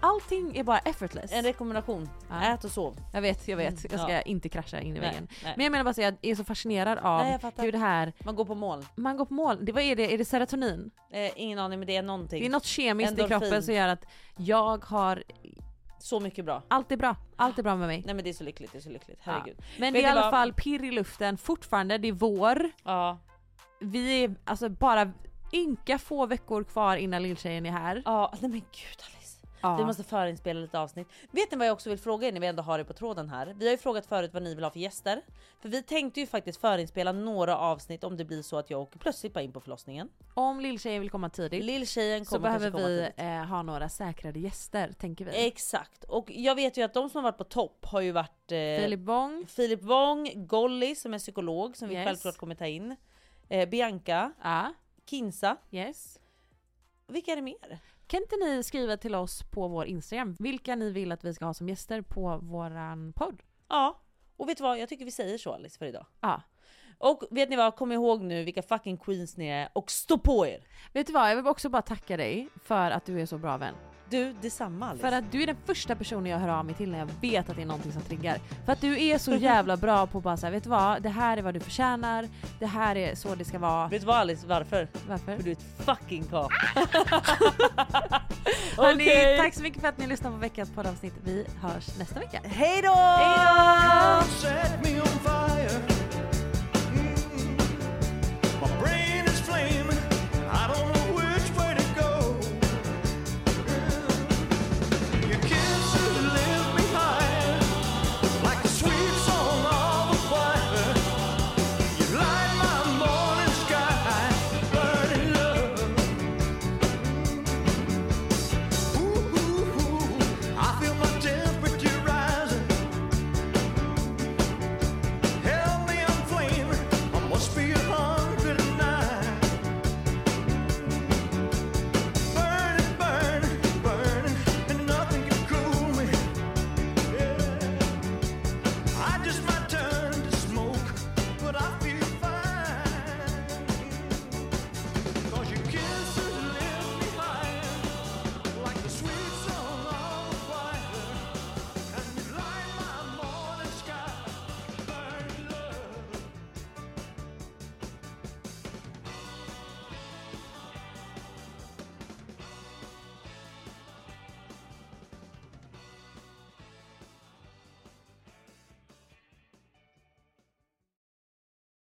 allting är bara effortless. En rekommendation, Ja. ät och sov. Jag vet, jag vet. Mm, Jag ska ja. inte krascha in i väggen. Men jag menar bara att jag är så fascinerad av Nej, hur det här... Man går på mål. Man går på mål. Det, vad är det? Är det serotonin? Eh, ingen aning men det är någonting. Det är något kemiskt i Endorfin. kroppen som gör att jag har... Så mycket bra. Allt är bra. Allt är bra med mig. Nej men det är så lyckligt, det är så lyckligt. Herregud. Ja. Men Vet det är i alla vad? fall pirr i luften fortfarande. Det är vår. Ja. Vi är alltså bara ynka få veckor kvar innan lilltjejen är här. Ja, nej men gud Alice. Ja. Vi måste förinspela lite avsnitt. Vet ni vad jag också vill fråga er när vi ändå har er på tråden här? Vi har ju frågat förut vad ni vill ha för gäster. För vi tänkte ju faktiskt förinspela några avsnitt om det blir så att jag åker plötsligt bara in på förlossningen. Om lilltjejen vill komma tidigt Lilltjejen så kommer behöver kanske komma vi eh, ha några säkrade gäster, tänker vi. Exakt, och jag vet ju att de som har varit på topp har ju varit eh, Filip Wong, Filip Wong, Golly som är psykolog som vi Yes. självklart kommer ta in. Eh, Bianca, ja, Kinsa. yes. Vilka är det mer? Kan inte ni skriva till oss på vår Instagram vilka ni vill att vi ska ha som gäster på våran podd? Ja, och vet du vad? Jag tycker vi säger så Alice för idag. Ja. Och vet ni vad? Kom ihåg nu vilka fucking queens ni är och stå på er! Vet du vad, jag vill också bara tacka dig för att du är så bra vän. Du, detsamma Alice. För liksom. att du är den första personen jag hör av mig till när jag vet att det är någonting som triggar. För att du är så jävla bra på att bara säga vet du vad, det här är vad du förtjänar, det här är så det ska vara. Vet du vad Alice, varför? Varför? För du är ett fucking kap. <laughs> <laughs> Hörni, okay. tack så mycket för att ni lyssnade på veckans poddavsnitt. Vi hörs nästa vecka. Hej då! Hej då!